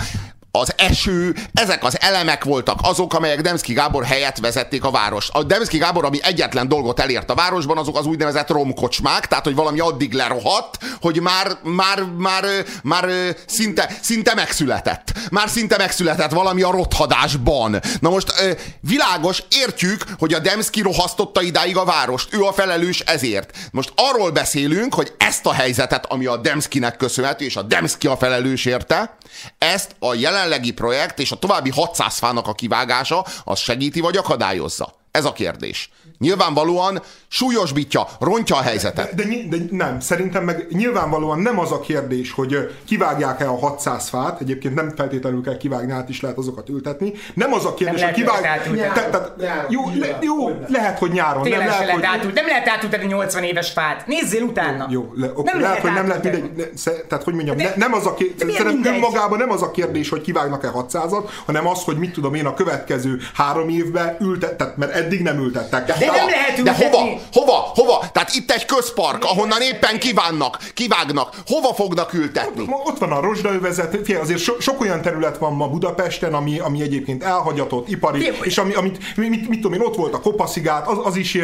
az eső, ezek az elemek voltak azok, amelyek Demszki Gábor helyett vezették a várost. A Demszki Gábor, ami egyetlen dolgot elért a városban, azok az úgynevezett romkocsmák, tehát hogy valami addig lerohadt, hogy már, már, már, már szinte, szinte megszületett. Már szinte megszületett valami a rothadásban. Na most világos, értjük, hogy a Demszki rohasztotta idáig a várost. Ő a felelős ezért. Most arról beszélünk, hogy ezt a helyzetet, ami a Demszkinek köszönhető, és a Demszki a felelős érte, ezt a jelenlegi projekt és a további 600 fának a kivágása, az segíti vagy akadályozza? Ez a kérdés. Nyilvánvalóan súlyosbítja, rontja a helyzetet. De, ny- de nem, szerintem meg nyilvánvalóan nem az a kérdés, hogy kivágják-e a 600 fát, egyébként nem feltétlenül kell kivágni, át is lehet azokat ültetni. Nem az a kérdés, Nem hogy lehet kivág... őket átültetni. Te- jó, le, jó lehet, hogy nyáron. Tényleg nem lehet, lehet hogy... átült, nem lehet átültetni 80 éves fát. Nézzél utána. Jó, le, okay, Nem lehet, lehet hogy nem lehet mindegy, ne, tehát hogy mondjam, De- ne, nem az a kérdés, de szerintem önmagában nem az a kérdés, hogy kivágnak-e 600-at, hanem az, hogy mit tudom én a következő három évben ültettek, mert eddig nem ültettek. De nem lehet De hova? Hova? Hova? Tehát itt egy közpark, ahonnan éppen kívánnak, kivágnak. Hova fognak ültetni? Ma Ott van a rozsdaövezet, figyelj, azért so, sok olyan terület van ma Budapesten, ami, ami egyébként elhagyatott, ipari, Figyelj, és ami, amit, mit, mit, mit tudom én, ott volt a Kopaszigát, az, az is,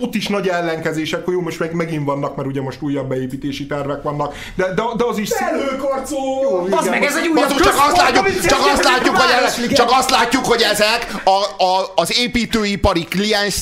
ott is nagy ellenkezések, jó, most meg, megint vannak, mert ugye most újabb beépítési tervek vannak, de, de, de az is... Előkarcó! Az meg ez egy újabb csak azt látjuk, csak azt látjuk, hogy ezek, Városliget. csak azt látjuk, hogy ezek a, a, az építőipari kliens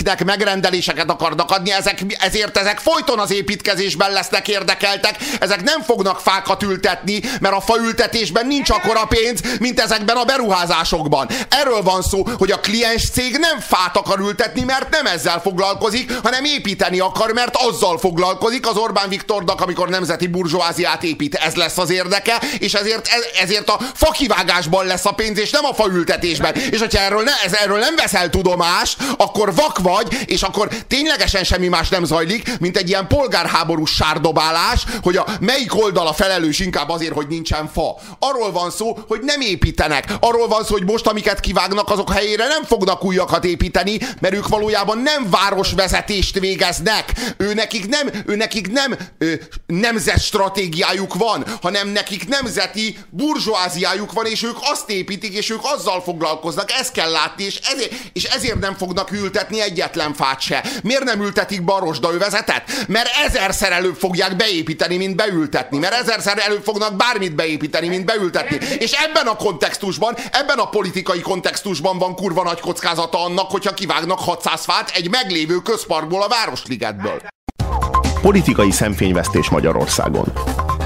cégeiknek megrendeléseket akarnak adni, ezek, ezért ezek folyton az építkezésben lesznek érdekeltek, ezek nem fognak fákat ültetni, mert a faültetésben nincs akkora pénz, mint ezekben a beruházásokban. Erről van szó, hogy a kliens cég nem fát akar ültetni, mert nem ezzel foglalkozik, hanem építeni akar, mert azzal foglalkozik az Orbán Viktornak, amikor nemzeti burzsóáziát épít. Ez lesz az érdeke, és ezért, ezért a fakivágásban lesz a pénz, és nem a faültetésben. És hogyha erről, ne, ez, erről nem veszel tudomást, akkor vak vagy, és akkor ténylegesen semmi más nem zajlik, mint egy ilyen polgárháborús sárdobálás, hogy a melyik oldal a felelős inkább azért, hogy nincsen fa. Arról van szó, hogy nem építenek. Arról van szó, hogy most, amiket kivágnak, azok helyére nem fognak újakat építeni, mert ők valójában nem városvezetést végeznek. Ő nekik nem, ő nekik nem ö, nemzet stratégiájuk van, hanem nekik nemzeti burzsóáziájuk van, és ők azt építik, és ők azzal foglalkoznak. Ezt kell látni, és ezért, és ezért nem fognak ültetni egyetlen fát se. Miért nem ültetik be a rozsdaövezetet? Mert ezerszer előbb fogják beépíteni, mint beültetni. Mert ezerszer előbb fognak bármit beépíteni, mint beültetni. És ebben a kontextusban, ebben a politikai kontextusban van kurva nagy kockázata annak, hogyha kivágnak 600 fát egy meglévő közparkból a Városligetből. Politikai szemfényvesztés Magyarországon.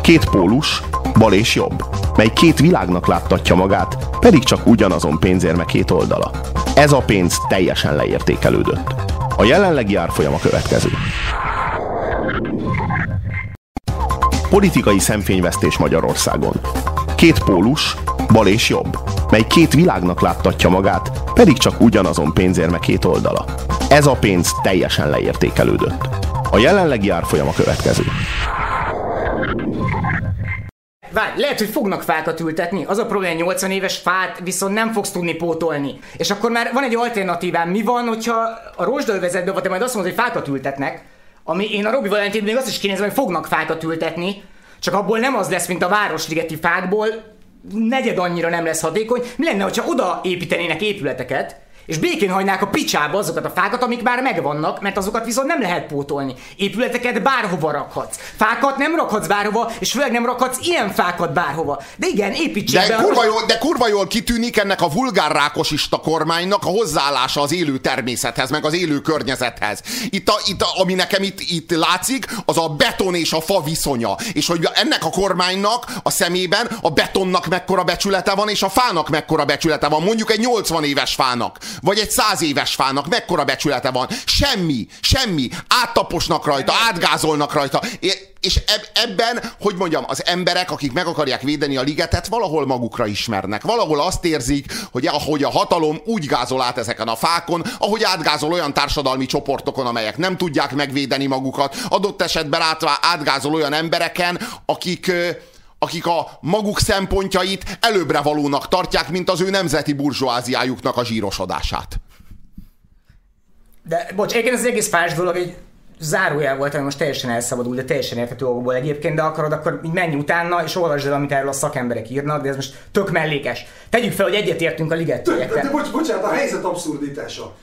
Két pólus, bal és jobb, mely két világnak láttatja magát, pedig csak ugyanazon pénzérme két oldala. Ez a pénz teljesen leértékelődött. A jelenlegi árfolyam a következő. Politikai szemfényvesztés Magyarországon. Két pólus, bal és jobb, mely két világnak láttatja magát, pedig csak ugyanazon pénzérme két oldala. Ez a pénz teljesen leértékelődött. A jelenlegi árfolyam a következő. Várj, lehet, hogy fognak fákat ültetni, az a probléma, 80 éves fát viszont nem fogsz tudni pótolni. És akkor már van egy alternatívám, mi van, hogyha a rozsdaövezetben, vagy te majd azt mondod, hogy fákat ültetnek, ami én a Robi Valentin még azt is kinézem, hogy fognak fákat ültetni, csak abból nem az lesz, mint a városligeti fákból, negyed annyira nem lesz hatékony. Mi lenne, hogyha oda építenének épületeket, és békén hagynák a picsába azokat a fákat, amik már megvannak, mert azokat viszont nem lehet pótolni. Épületeket bárhova rakhatsz. Fákat nem rakhatsz bárhova, és főleg nem rakhatsz ilyen fákat bárhova. De igen, építsék de be kurva, a... jól, de kurva jól kitűnik ennek a vulgár rákosista kormánynak a hozzáállása az élő természethez, meg az élő környezethez. Itt, a, itt a, ami nekem itt, itt látszik, az a beton és a fa viszonya. És hogy ennek a kormánynak a szemében a betonnak mekkora becsülete van, és a fának mekkora becsülete van. Mondjuk egy 80 éves fának vagy egy száz éves fának mekkora becsülete van. Semmi, semmi. Áttaposnak rajta, átgázolnak rajta. És ebben, hogy mondjam, az emberek, akik meg akarják védeni a ligetet, valahol magukra ismernek. Valahol azt érzik, hogy ahogy a hatalom úgy gázol át ezeken a fákon, ahogy átgázol olyan társadalmi csoportokon, amelyek nem tudják megvédeni magukat, adott esetben átgázol olyan embereken, akik akik a maguk szempontjait előbbre valónak tartják, mint az ő nemzeti burzsóáziájuknak a zsírosodását. De, bocs, egyébként ez az egész fás dolog egy zárójel volt, ami most teljesen elszabadul, de teljesen érthető okból egyébként, de akarod, akkor így menj utána, és olvasd el, amit erről a szakemberek írnak, de ez most tök mellékes. Tegyük fel, hogy egyetértünk a liget De, de, de bocs, bocsánat, a helyzet abszurditása.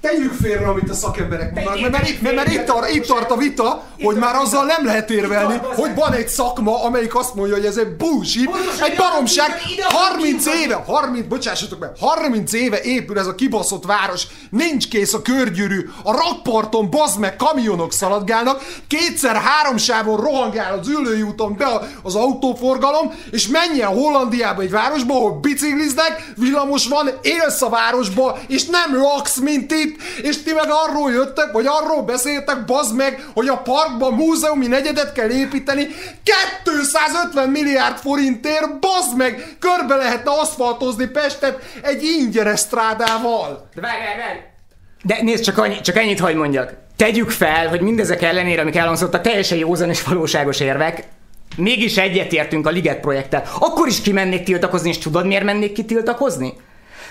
Tegyük félre, amit a szakemberek mondanak, mert, mert, mert, mert itt, tart, itt tart a vita, hogy már azzal nem lehet érvelni, hogy van egy szakma, amelyik azt mondja, hogy ez egy bullshit, egy baromság, 30 éve, 30, bocsássatok meg, 30 éve épül ez a kibaszott város, nincs kész a körgyűrű, a rakparton bazd meg kamionok szaladgálnak, kétszer-három sávon rohangál az ülői úton be az autóforgalom, és menjen Hollandiába egy városba, ahol bicikliznek, villamos van, élsz a városba, és nem laksz, mint itt, itt, és ti meg arról jöttek, vagy arról beszéltek, bazd meg, hogy a parkban múzeumi negyedet kell építeni, 250 milliárd forintért, bazd meg, körbe lehetne aszfaltozni Pestet egy ingyenes strádával. De várj, várj, várj. De nézd, csak, annyi, csak ennyit hagy mondjak. Tegyük fel, hogy mindezek ellenére, amik elhangzottak, teljesen józan és valóságos érvek, mégis egyetértünk a Liget projekttel. Akkor is kimennék tiltakozni, és tudod, miért mennék ki tiltakozni?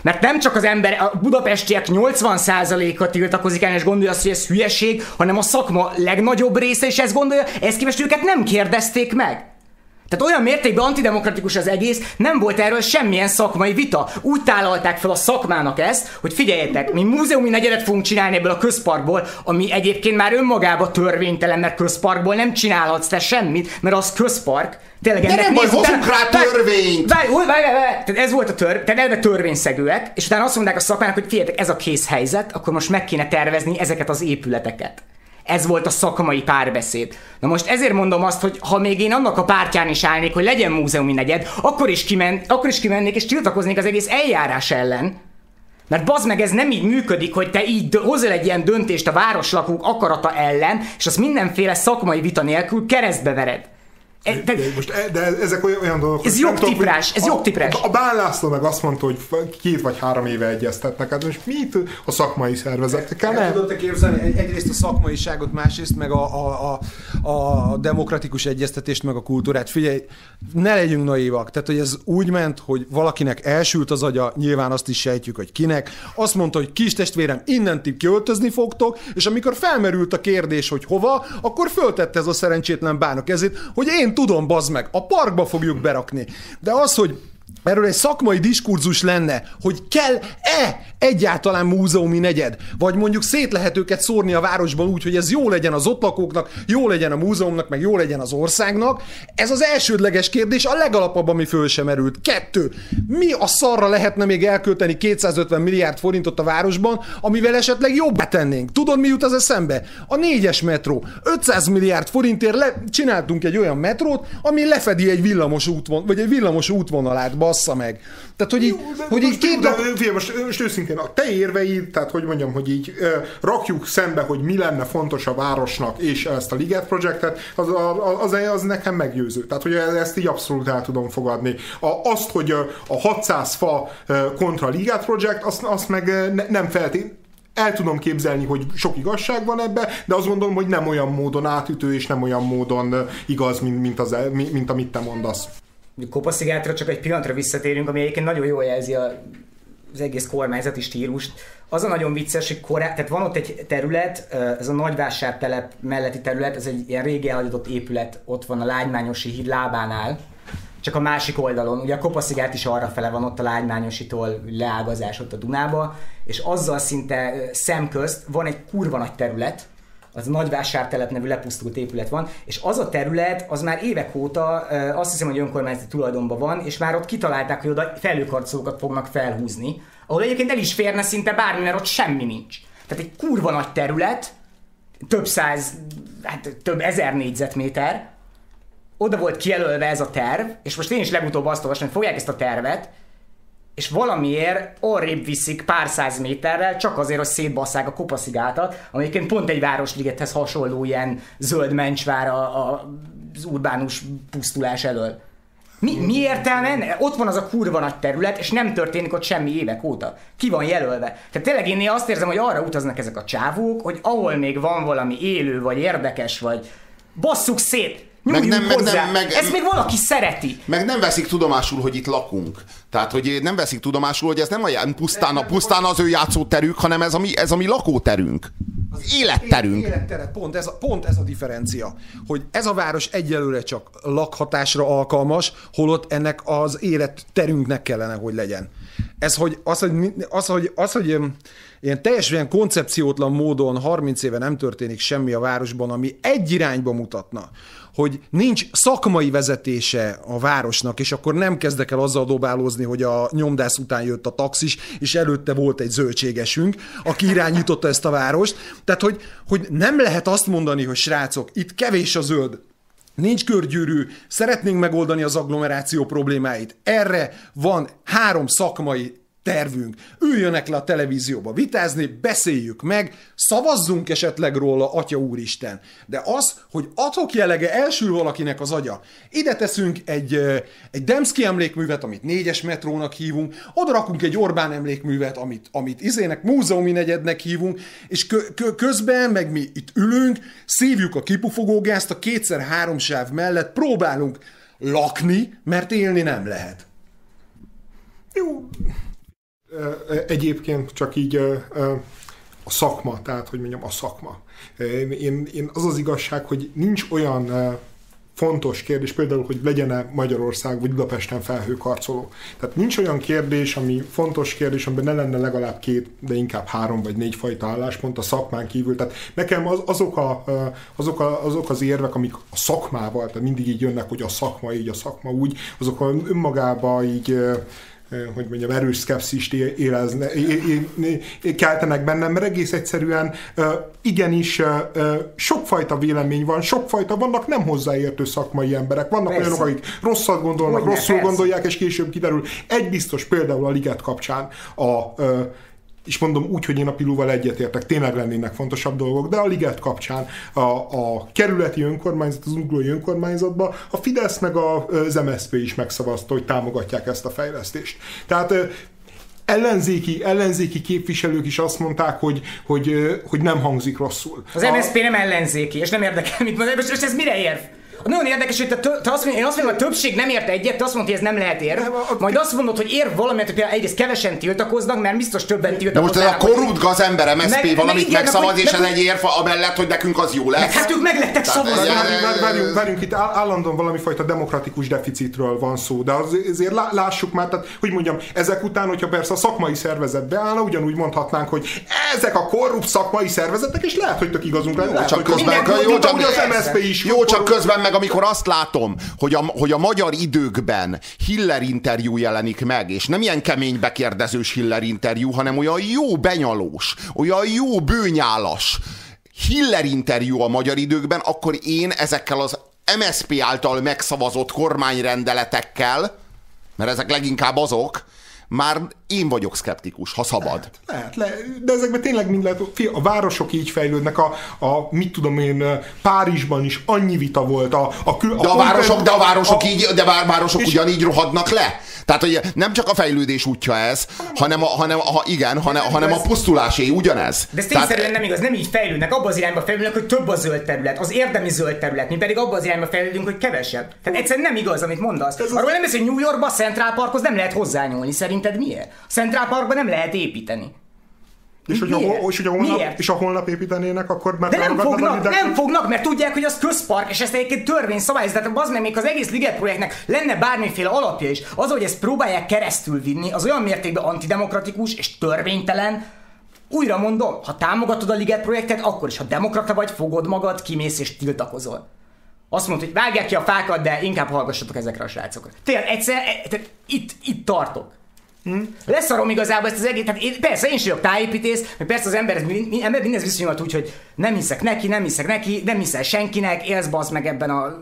Mert nem csak az ember, a budapestiek 80%-a tiltakozik el, és gondolja azt, hogy ez hülyeség, hanem a szakma legnagyobb része is ezt gondolja, ezt képest őket nem kérdezték meg. Tehát olyan mértékben antidemokratikus az egész, nem volt erről semmilyen szakmai vita. Úgy tálalták fel a szakmának ezt, hogy figyeljetek, mi múzeumi negyedet fogunk csinálni ebből a közparkból, ami egyébként már önmagában törvénytelen, mert közparkból nem csinálhatsz te semmit, mert az közpark. Tényleg De nem baj, hozunk rá törvényt! Várj, várj, várj, várj, tehát ez volt a törvény, tehát elve törvényszegőek, és utána azt mondták a szakmának, hogy figyeljetek, ez a kész helyzet, akkor most meg kéne tervezni ezeket az épületeket. Ez volt a szakmai párbeszéd. Na most ezért mondom azt, hogy ha még én annak a pártján is állnék, hogy legyen múzeumi negyed, akkor is, kimen, akkor is kimennék és tiltakoznék az egész eljárás ellen. Mert bazd meg, ez nem így működik, hogy te így hozzál egy ilyen döntést a városlakók akarata ellen, és azt mindenféle szakmai vita nélkül keresztbe vered. E, de, de, most, e, de ezek olyan, olyan dolgok, Ez jogtiprás, ez jogtiprás. A, a Bán László meg azt mondta, hogy két vagy három éve egyeztetnek, hát most mit a szakmai szervezetekkel? Nem tudod képzelni egy, egyrészt a szakmaiságot, másrészt meg a, a, a, a demokratikus egyeztetést, meg a kultúrát. Figyelj, ne legyünk naívak. Tehát, hogy ez úgy ment, hogy valakinek elsült az agya, nyilván azt is sejtjük, hogy kinek. Azt mondta, hogy kis testvérem, innentig költözni fogtok, és amikor felmerült a kérdés, hogy hova, akkor föltette ez a szerencsétlen bánok ezért, hogy én tudom, bazd meg, a parkba fogjuk berakni. De az, hogy erről egy szakmai diskurzus lenne, hogy kell-e egyáltalán múzeumi negyed, vagy mondjuk szét lehet őket szórni a városban úgy, hogy ez jó legyen az ott lakóknak, jó legyen a múzeumnak, meg jó legyen az országnak. Ez az elsődleges kérdés, a legalapabb, ami föl sem merült. Kettő. Mi a szarra lehetne még elkölteni 250 milliárd forintot a városban, amivel esetleg jobbá tennénk? Tudod, mi jut az eszembe? A négyes metró. 500 milliárd forintért le, csináltunk egy olyan metrót, ami lefedi egy villamos útvon, vagy egy villamos útvonalát, bassza meg. Tehát, hogy így, Jó, hogy így két... De, de, most, most őszintén, a te érveid, tehát hogy mondjam, hogy így uh, rakjuk szembe, hogy mi lenne fontos a városnak és ezt a Liget projektet, az, az, az, az nekem meggyőző. Tehát, hogy ezt így abszolút el tudom fogadni. A, azt, hogy a 600 fa kontra Liget projekt, azt, azt meg ne, nem feltétlenül el tudom képzelni, hogy sok igazság van ebbe, de azt gondolom, hogy nem olyan módon átütő, és nem olyan módon igaz, mint, mint, az, mint amit te mondasz. Kopaszigátra csak egy pillanatra visszatérünk, ami egyébként nagyon jól jelzi a, az egész kormányzati stílust. Az a nagyon vicces, hogy korá... tehát van ott egy terület, ez a nagyvásártelep melletti terület, ez egy ilyen régi elhagyott épület, ott van a Lágymányosi híd lábánál, csak a másik oldalon. Ugye a Kopaszigát is arra fele van ott a Lágymányositól leágazás ott a Dunába, és azzal szinte szemközt van egy kurva nagy terület, az a Nagyvásártelep nevű lepusztult épület van, és az a terület, az már évek óta azt hiszem, hogy önkormányzati tulajdonban van, és már ott kitalálták, hogy oda felőkarcolókat fognak felhúzni, ahol egyébként el is férne szinte bármi, mert ott semmi nincs. Tehát egy kurva nagy terület, több száz, hát több ezer négyzetméter, oda volt kijelölve ez a terv, és most én is legutóbb azt olvastam, hogy fogják ezt a tervet, és valamiért arrébb viszik pár száz méterrel, csak azért, hogy szétbasszák a kopaszigátat, amelyiként pont egy városligethez hasonló ilyen zöld mencsvár a, a, az urbánus pusztulás elől. Mi, mi értelme ennek? Ott van az a kurva nagy terület, és nem történik ott semmi évek óta. Ki van jelölve. Tehát tényleg én azt érzem, hogy arra utaznak ezek a csávók, hogy ahol még van valami élő, vagy érdekes, vagy basszuk szét, meg nem, meg nem, meg, Ezt még valaki szereti. Meg nem veszik tudomásul, hogy itt lakunk. Tehát, hogy nem veszik tudomásul, hogy ez nem a, pusztán, a, pusztán az ő játszóterük, hanem ez a mi, ez a mi lakóterünk. Az életterünk. Élettere, pont ez, a, pont ez a differencia, hogy ez a város egyelőre csak lakhatásra alkalmas, holott ennek az életterünknek kellene, hogy legyen. Ez, hogy az, hogy, az, hogy, az, hogy ilyen teljesen koncepciótlan módon 30 éve nem történik semmi a városban, ami egy irányba mutatna, hogy nincs szakmai vezetése a városnak, és akkor nem kezdek el azzal dobálózni, hogy a nyomdász után jött a taxis, és előtte volt egy zöldségesünk, aki irányította ezt a várost. Tehát, hogy, hogy nem lehet azt mondani, hogy srácok, itt kevés a zöld, Nincs körgyűrű, szeretnénk megoldani az agglomeráció problémáit. Erre van három szakmai tervünk. Üljönek le a televízióba vitázni, beszéljük meg, szavazzunk esetleg róla, Atya Úristen. De az, hogy adhok jellege elsül valakinek az agya, ide teszünk egy, egy Demszki emlékművet, amit négyes metrónak hívunk, oda rakunk egy Orbán emlékművet, amit, amit izének múzeumi negyednek hívunk, és kö, kö, közben meg mi itt ülünk, szívjuk a kipufogógázt a kétszer-három sáv mellett, próbálunk lakni, mert élni nem lehet. Jó, Egyébként csak így a szakma, tehát hogy mondjam, a szakma. Én, én az az igazság, hogy nincs olyan fontos kérdés, például, hogy legyen-e Magyarország vagy Budapesten felhőkarcoló. Tehát nincs olyan kérdés, ami fontos kérdés, amiben ne lenne legalább két, de inkább három vagy négy fajta álláspont a szakmán kívül. Tehát nekem az, azok, a, azok, a, azok az érvek, amik a szakmával, tehát mindig így jönnek, hogy a szakma így, a szakma úgy, azok önmagában így hogy mondjam, erős szkepszist érezne, keltenek bennem, mert egész egyszerűen igenis sokfajta vélemény van, sokfajta, vannak nem hozzáértő szakmai emberek, vannak persze. olyanok, akik rosszat gondolnak, Hogyne, rosszul persze. gondolják, és később kiderül. Egy biztos például a Liget kapcsán a és mondom úgy, hogy én a Pilúval egyetértek, tényleg lennének fontosabb dolgok, de a Liget kapcsán a, a kerületi önkormányzat, az uglói önkormányzatban a Fidesz meg az MSZP is megszavazta, hogy támogatják ezt a fejlesztést. Tehát ellenzéki, ellenzéki képviselők is azt mondták, hogy, hogy, hogy nem hangzik rosszul. Az a... MSZP nem ellenzéki, és nem érdekel, mit mondani, és ez mire érv? Nagyon érdekes, hogy te, te azt mondod, én azt mondom, hogy a többség nem ért egyet, te azt mondod, hogy ez nem lehet ér. Majd azt mondod, hogy ér valamit, hogy például egyrészt kevesen tiltakoznak, mert biztos többen tiltakoznak. De most ez a korrupt gazember MSZP meg, valamit meg, megszavaz, meg, és ez egy érv amellett, hogy nekünk az jó lesz. Hát ők meg lettek szavazni. Várjunk, várjunk, itt állandóan valami fajta demokratikus deficitről van szó, de azért lássuk már, tehát, hogy mondjam, ezek után, hogyha persze a szakmai szervezet beállna, ugyanúgy mondhatnánk, hogy ezek a korrupt szakmai szervezetek, és lehet, hogy tök igazunk lehet, csak közben, jó, csak, az MSZP is jó, csak közben meg amikor azt látom, hogy a, hogy a magyar időkben Hiller interjú jelenik meg, és nem ilyen kemény bekérdezős Hiller interjú, hanem olyan jó benyalós, olyan jó bőnyálas Hiller interjú a magyar időkben, akkor én ezekkel az MSP által megszavazott kormányrendeletekkel, mert ezek leginkább azok, már én vagyok szkeptikus, ha szabad. Lehet, lehet, le, de ezekben tényleg mind lehet, a városok így fejlődnek, a, a mit tudom én, Párizsban is annyi vita volt. A, a, a de, a városok, de a városok, a, így, de a városok és, ugyanígy rohadnak le. Tehát, hogy nem csak a fejlődés útja ez, hanem a, hanem a, igen, hanem, hanem a pusztulásé ugyanez. De ez tényszerűen nem igaz, nem így fejlődnek, abban az irányba fejlődnek, hogy több a zöld terület, az érdemi zöld terület, mi pedig abban az irányba fejlődünk, hogy kevesebb. Tehát egyszerűen nem igaz, amit mondasz. Arról nem beszél, hogy New Yorkba, Central Parkhoz nem lehet hozzányúlni. Szerinted miért? A Central Parkban nem lehet építeni. És hogyha, és, hogyha holnap, Miért? és a holnap építenének, akkor meg De nem fognak, a nem fognak, mert tudják, hogy az közpark, és ezt egyébként törvény szabályoz. Tehát az meg még az egész Liget projektnek lenne bármiféle alapja is. Az, hogy ezt próbálják keresztül vinni, az olyan mértékben antidemokratikus és törvénytelen, újra mondom, ha támogatod a Liget projektet, akkor is, ha demokrata vagy, fogod magad, kimész és tiltakozol. Azt mondta, hogy vágják ki a fákat, de inkább hallgassatok ezekre a srácokra. Tényleg, egyszer, e, itt, itt tartok. Hm? Leszarom igazából ezt az egész, tehát én, persze én is vagyok tájépítész, mert persze az ember, ember mindez viszonylat úgy, hogy nem hiszek neki, nem hiszek neki, nem hiszel senkinek, élsz bazd meg ebben a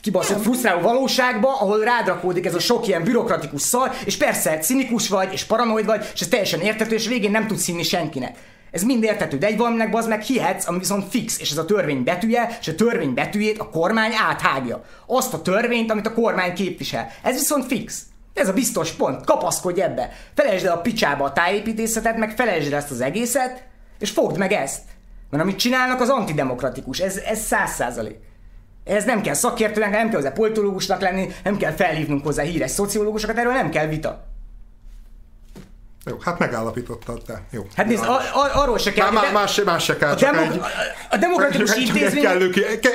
kibaszott frusztráló valóságba, ahol rádrakódik ez a sok ilyen bürokratikus szar, és persze cinikus vagy, és paranoid vagy, és ez teljesen értető, és végén nem tudsz hinni senkinek. Ez mind értető, de egy valaminek bazd meg hihetsz, ami viszont fix, és ez a törvény betűje, és a törvény betűjét a kormány áthágja. Azt a törvényt, amit a kormány képvisel. Ez viszont fix. Ez a biztos pont, kapaszkodj ebbe. Felejtsd el a picsába a tájépítészetet, meg felejtsd el ezt az egészet, és fogd meg ezt. Mert amit csinálnak, az antidemokratikus. Ez, ez száz százalék. Ez nem kell szakértőnek, nem kell hozzá politológusnak lenni, nem kell felhívnunk hozzá híres szociológusokat, erről nem kell vita. Jó, hát megállapítottad te. Jó. Hát nézd, a, a, arról se kell. Má, más, más se kell, a, csak demok- egy, a demokratikus intézmény... Kellő,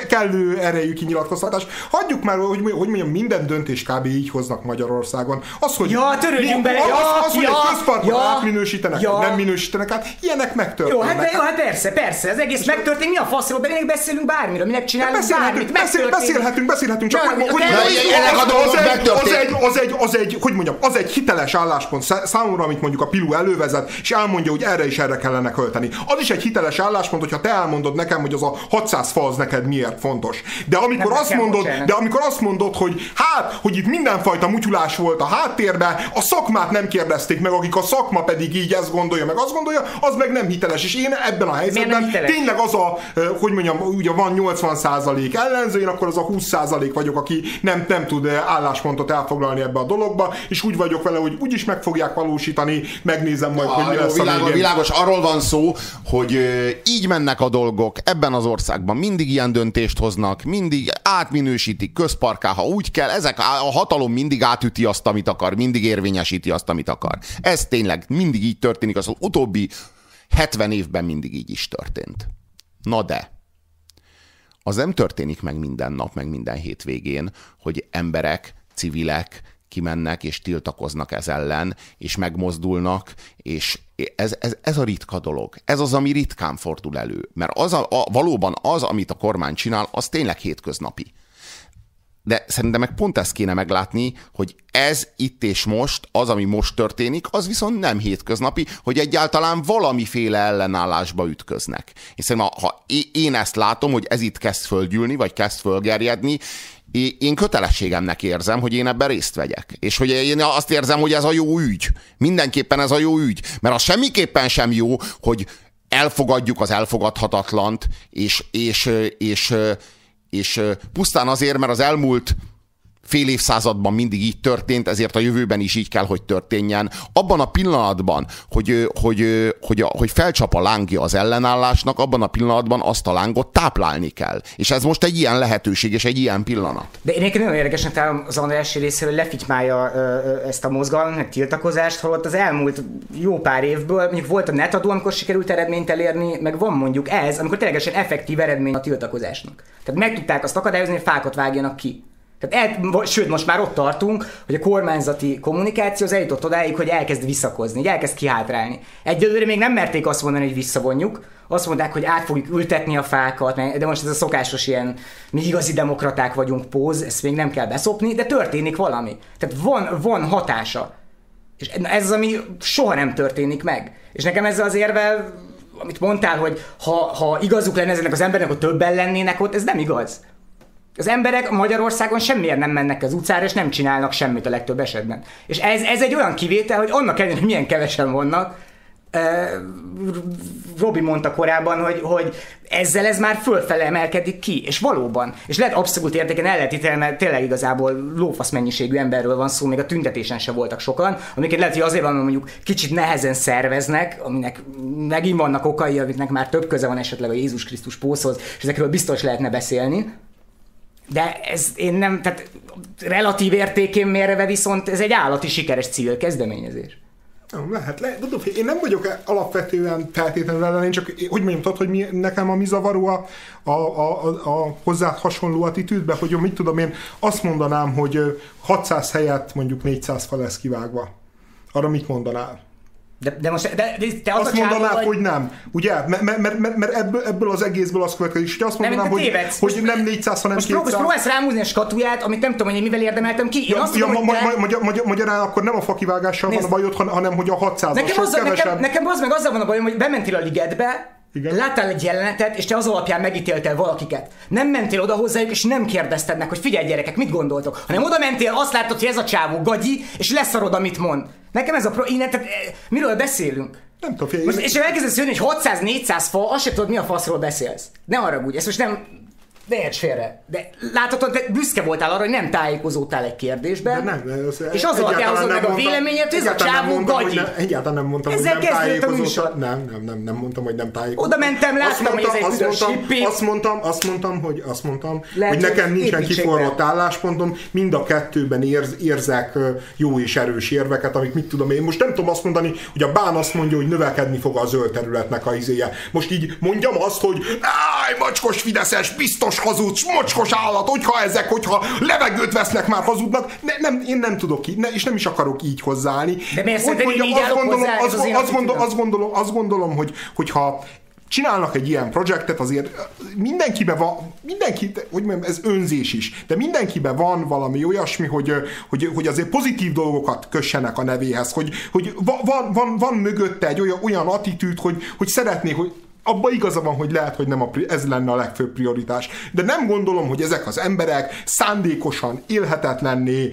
kellő erejű kinyilatkoztatás. Hagyjuk már, hogy, hogy mondjam, minden döntés kb. így hoznak Magyarországon. Az, hogy ja, törődjünk bele, az, ja, az, hogy ja, egy közparkot ja, átminősítenek, ja. nem minősítenek át, ilyenek megtörténnek. Jó, hát, jó, hát persze, persze, ez egész megtörténik, mi a faszról, de beszélünk bármiről, minek csinálunk beszélhetünk, bármit, beszélhetünk, beszélhetünk, csak hogy, hogy az egy, az egy, hogy mondjam, az egy hiteles álláspont számomra, amit mondjuk a Pilu elővezet, vezet, és elmondja, hogy erre is erre kellene költeni. Az is egy hiteles álláspont, hogyha te elmondod nekem, hogy az a 600 fa az neked miért fontos. De amikor, azt mondod, de amikor azt mondod, hogy hát, hogy itt mindenfajta mutyulás volt a háttérben, a szakmát nem kérdezték meg, akik a szakma pedig így ezt gondolja, meg azt gondolja, az meg nem hiteles. És én ebben a helyzetben tényleg az a, hogy mondjam, ugye van 80% ellenző, én akkor az a 20% vagyok, aki nem, nem tud álláspontot elfoglalni ebbe a dologba, és úgy vagyok vele, hogy úgyis meg fogják valósítani, megnézem majd hogy mi lesz világos, a világos, arról van szó, hogy így mennek a dolgok ebben az országban, mindig ilyen döntést hoznak, mindig átminősítik közparká, ha úgy kell, ezek a hatalom mindig átüti azt, amit akar, mindig érvényesíti azt, amit akar. Ez tényleg mindig így történik, az utóbbi 70 évben mindig így is történt. Na de, az nem történik meg minden nap, meg minden hétvégén, hogy emberek, civilek kimennek és tiltakoznak ez ellen, és megmozdulnak, és ez, ez, ez a ritka dolog. Ez az, ami ritkán fordul elő. Mert az a, a, valóban az, amit a kormány csinál, az tényleg hétköznapi. de szerintem meg pont ezt kéne meglátni, hogy ez itt és most, az, ami most történik, az viszont nem hétköznapi, hogy egyáltalán valamiféle ellenállásba ütköznek. Szerintem, ha én ezt látom, hogy ez itt kezd fölgyűlni, vagy kezd fölgerjedni, én kötelességemnek érzem, hogy én ebben részt vegyek. És hogy én azt érzem, hogy ez a jó ügy. Mindenképpen ez a jó ügy. Mert az semmiképpen sem jó, hogy elfogadjuk az elfogadhatatlant, és, és, és, és pusztán azért, mert az elmúlt fél évszázadban mindig így történt, ezért a jövőben is így kell, hogy történjen. Abban a pillanatban, hogy, hogy, hogy, hogy felcsap a lángja az ellenállásnak, abban a pillanatban azt a lángot táplálni kell. És ez most egy ilyen lehetőség, és egy ilyen pillanat. De én egyébként nagyon érdekesen találom az András részéről, hogy lefitymálja ezt a mozgalmat, tiltakozást, holott az elmúlt jó pár évből, mondjuk volt a netadó, amikor sikerült eredményt elérni, meg van mondjuk ez, amikor ténylegesen effektív eredmény a tiltakozásnak. Tehát meg tudták azt akadályozni, hogy fákat vágjanak ki. Tehát el, sőt, most már ott tartunk, hogy a kormányzati kommunikáció az eljutott odáig, hogy elkezd visszakozni, hogy elkezd kihátrálni. Egyelőre még nem merték azt mondani, hogy visszavonjuk, azt mondták, hogy át fogjuk ültetni a fákat, de most ez a szokásos ilyen, mi igazi demokraták vagyunk póz, ezt még nem kell beszopni, de történik valami. Tehát van, van hatása. És ez az, ami soha nem történik meg. És nekem ezzel az érvel, amit mondtál, hogy ha, ha igazuk lenne ezeknek az embernek, hogy többen lennének ott, ez nem igaz. Az emberek Magyarországon semmiért nem mennek az utcára, és nem csinálnak semmit a legtöbb esetben. És ez, ez egy olyan kivétel, hogy annak ellenére, hogy milyen kevesen vannak, Robi mondta korábban, hogy, hogy ezzel ez már fölfele emelkedik ki, és valóban. És lehet abszolút értéken el lehet ítélni, mert tényleg igazából lófasz mennyiségű emberről van szó, még a tüntetésen se voltak sokan, amiket lehet, hogy azért van, mondjuk kicsit nehezen szerveznek, aminek megint vannak okai, amiknek már több köze van esetleg a Jézus Krisztus pószhoz, és ezekről biztos lehetne beszélni de ez én nem, tehát relatív értékén mérve viszont ez egy állati sikeres cél kezdeményezés. Nem, lehet, lehet. Én nem vagyok alapvetően feltétlenül ellen, én csak, hogy mondjam, hogy mi, nekem a mi zavaró a, a, a, a hozzá hasonló attitűdbe, hogy mit tudom én, azt mondanám, hogy 600 helyett mondjuk 400 fa lesz kivágva. Arra mit mondanál? De, de most de, de te az azt mondanád, vagy... hogy nem. Ugye? Mert, mert, mert, mert ebből, ebből az egészből az következik. És azt mondanám, hogy, hogy nem 400, hanem most 200. Most próbálsz rámúzni a skatuját, amit nem tudom, hogy én mivel érdemeltem ki. Én ja, azt ja, tudom, ma, ma, magyar, magyar, magyarán akkor nem a fakivágással van a bajod, hanem hogy a 600 nekem, az, nekem, nekem az meg azzal van a bajom, hogy bementél a ligetbe, igen. Láttál egy jelenetet, és te az alapján megítéltél valakiket. Nem mentél oda hozzájuk, és nem kérdezted meg, hogy figyelj gyerekek, mit gondoltok, hanem oda mentél, azt látod, hogy ez a csávó gagyi, és leszarod, amit mond. Nekem ez a pro... Én, tehát, eh, miről beszélünk? Nem tudom, Most, és elkezdesz jönni, hogy 600-400 fa, azt se tudod, mi a faszról beszélsz. Ne arra úgy, ezt most nem érts félre. De láthatod, de büszke voltál arra, hogy nem tájékozódtál egy kérdésben. De nem, az és az alapján hozod meg a véleményet, hogy ez a csávó gagyi. Nem, egyáltalán nem mondtam, Ezzel hogy nem tájékozottam. Nem, nem, nem, nem mondtam, hogy nem tájékozottam. Oda mentem, láttam, azt mondtam, hogy ez egy azt mondtam, azt mondtam, azt mondtam, hogy, azt mondtam, Lehet, hogy nekem nincsen kiforrott álláspontom, mind a kettőben érz, érzek jó és erős érveket, amik mit tudom én. Most nem tudom azt mondani, hogy a bán azt mondja, hogy növekedni fog a zöld területnek a izéje. Most így mondjam azt, hogy áj, macskos Fideszes, biztos hazudsz, mocskos állat, hogyha ezek, hogyha levegőt vesznek, már hazudnak. Ne, nem, én nem tudok így, ne, és nem is akarok így hozzáállni. De miért mondjam, így azt gondolom, hozzá, az, az, azt, gondolom, azt, gondolom, azt gondolom, hogy, hogyha csinálnak egy ilyen projektet, azért mindenkiben van, mindenki, hogy mondjam, ez önzés is, de mindenkiben van valami olyasmi, hogy, hogy, hogy azért pozitív dolgokat kössenek a nevéhez, hogy, hogy van, van, van mögötte egy olyan, olyan attitűd, hogy, hogy szeretné, hogy abban igaza van, hogy lehet, hogy nem a, ez lenne a legfőbb prioritás. De nem gondolom, hogy ezek az emberek szándékosan élhetetlenné,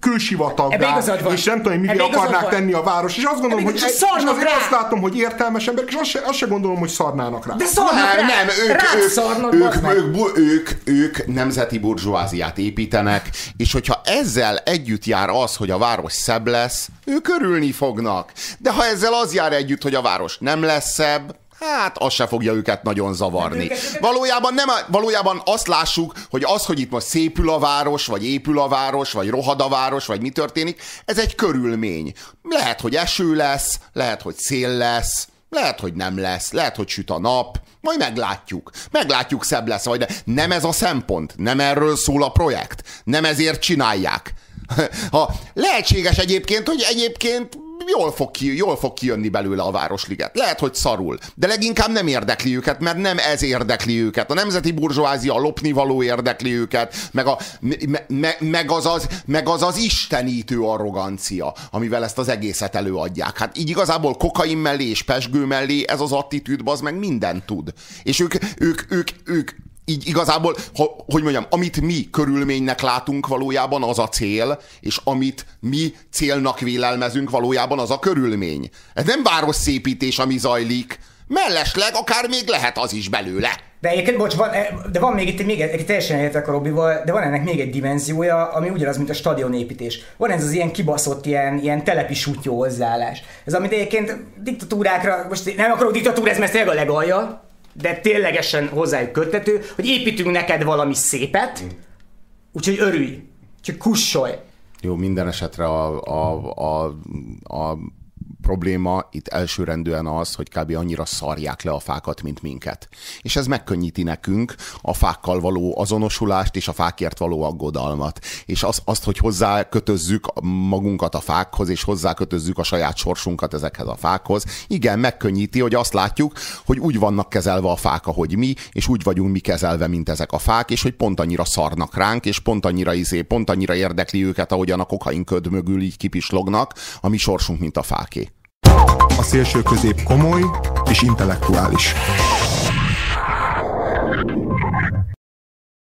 külsivataggá, és nem tudom, hogy mivel akarnák van. tenni a város. És azt gondolom, hogy egy, és azért rá. azt látom, hogy értelmes emberek, és azt se, azt se gondolom, hogy szarnának rá. De szarnak rá. nem, ők, ők, szarnak, ők, ők, ők, ők nemzeti burzsóáziát építenek, és hogyha ezzel együtt jár az, hogy a város szebb lesz, ők örülni fognak. De ha ezzel az jár együtt, hogy a város nem lesz szebb, Hát, az se fogja őket nagyon zavarni. Valójában, nem, valójában azt lássuk, hogy az, hogy itt most szépül a város, vagy épül a város, vagy rohad a város, vagy mi történik, ez egy körülmény. Lehet, hogy eső lesz, lehet, hogy szél lesz, lehet, hogy nem lesz, lehet, hogy süt a nap, majd meglátjuk. Meglátjuk, szebb lesz vagy, de nem ez a szempont, nem erről szól a projekt, nem ezért csinálják. Ha lehetséges egyébként, hogy egyébként jól fog, ki, jól fog kijönni belőle a Városliget. Lehet, hogy szarul, de leginkább nem érdekli őket, mert nem ez érdekli őket. A nemzeti burzsóázia, a lopnivaló érdekli őket, meg, a, me, me, meg, az az, meg az az istenítő arrogancia, amivel ezt az egészet előadják. Hát így igazából kokain mellé és pesgő mellé ez az attitűd, az meg mindent tud. És ők, ők, ők, ők így igazából, ha, hogy mondjam, amit mi körülménynek látunk valójában az a cél, és amit mi célnak vélelmezünk valójában az a körülmény. Ez nem város szépítés, ami zajlik, mellesleg akár még lehet az is belőle. De egyébként, bocs, van, eh, de van még itt még egy, teljesen értek a Robival, de van ennek még egy dimenziója, ami ugyanaz, mint a stadionépítés. Van ez az ilyen kibaszott, ilyen, ilyen telepi sutyó hozzáállás. Ez amit egyébként diktatúrákra, most nem akarok diktatúrázni, mert ez a legalja, de ténylegesen hozzájuk köttető, hogy építünk neked valami szépet, úgyhogy örülj, csak kussolj. Jó, minden esetre a, a, a, a probléma itt elsőrendűen az, hogy kb. annyira szarják le a fákat, mint minket. És ez megkönnyíti nekünk a fákkal való azonosulást és a fákért való aggodalmat. És az, azt, hogy hozzá kötözzük magunkat a fákhoz, és hozzá kötözzük a saját sorsunkat ezekhez a fákhoz. Igen, megkönnyíti, hogy azt látjuk, hogy úgy vannak kezelve a fák, ahogy mi, és úgy vagyunk mi kezelve, mint ezek a fák, és hogy pont annyira szarnak ránk, és pont annyira izé, pont annyira érdekli őket, ahogyan a kokain köd mögül így kipislognak, a mi sorsunk, mint a fáké. A szélső közép komoly és intellektuális.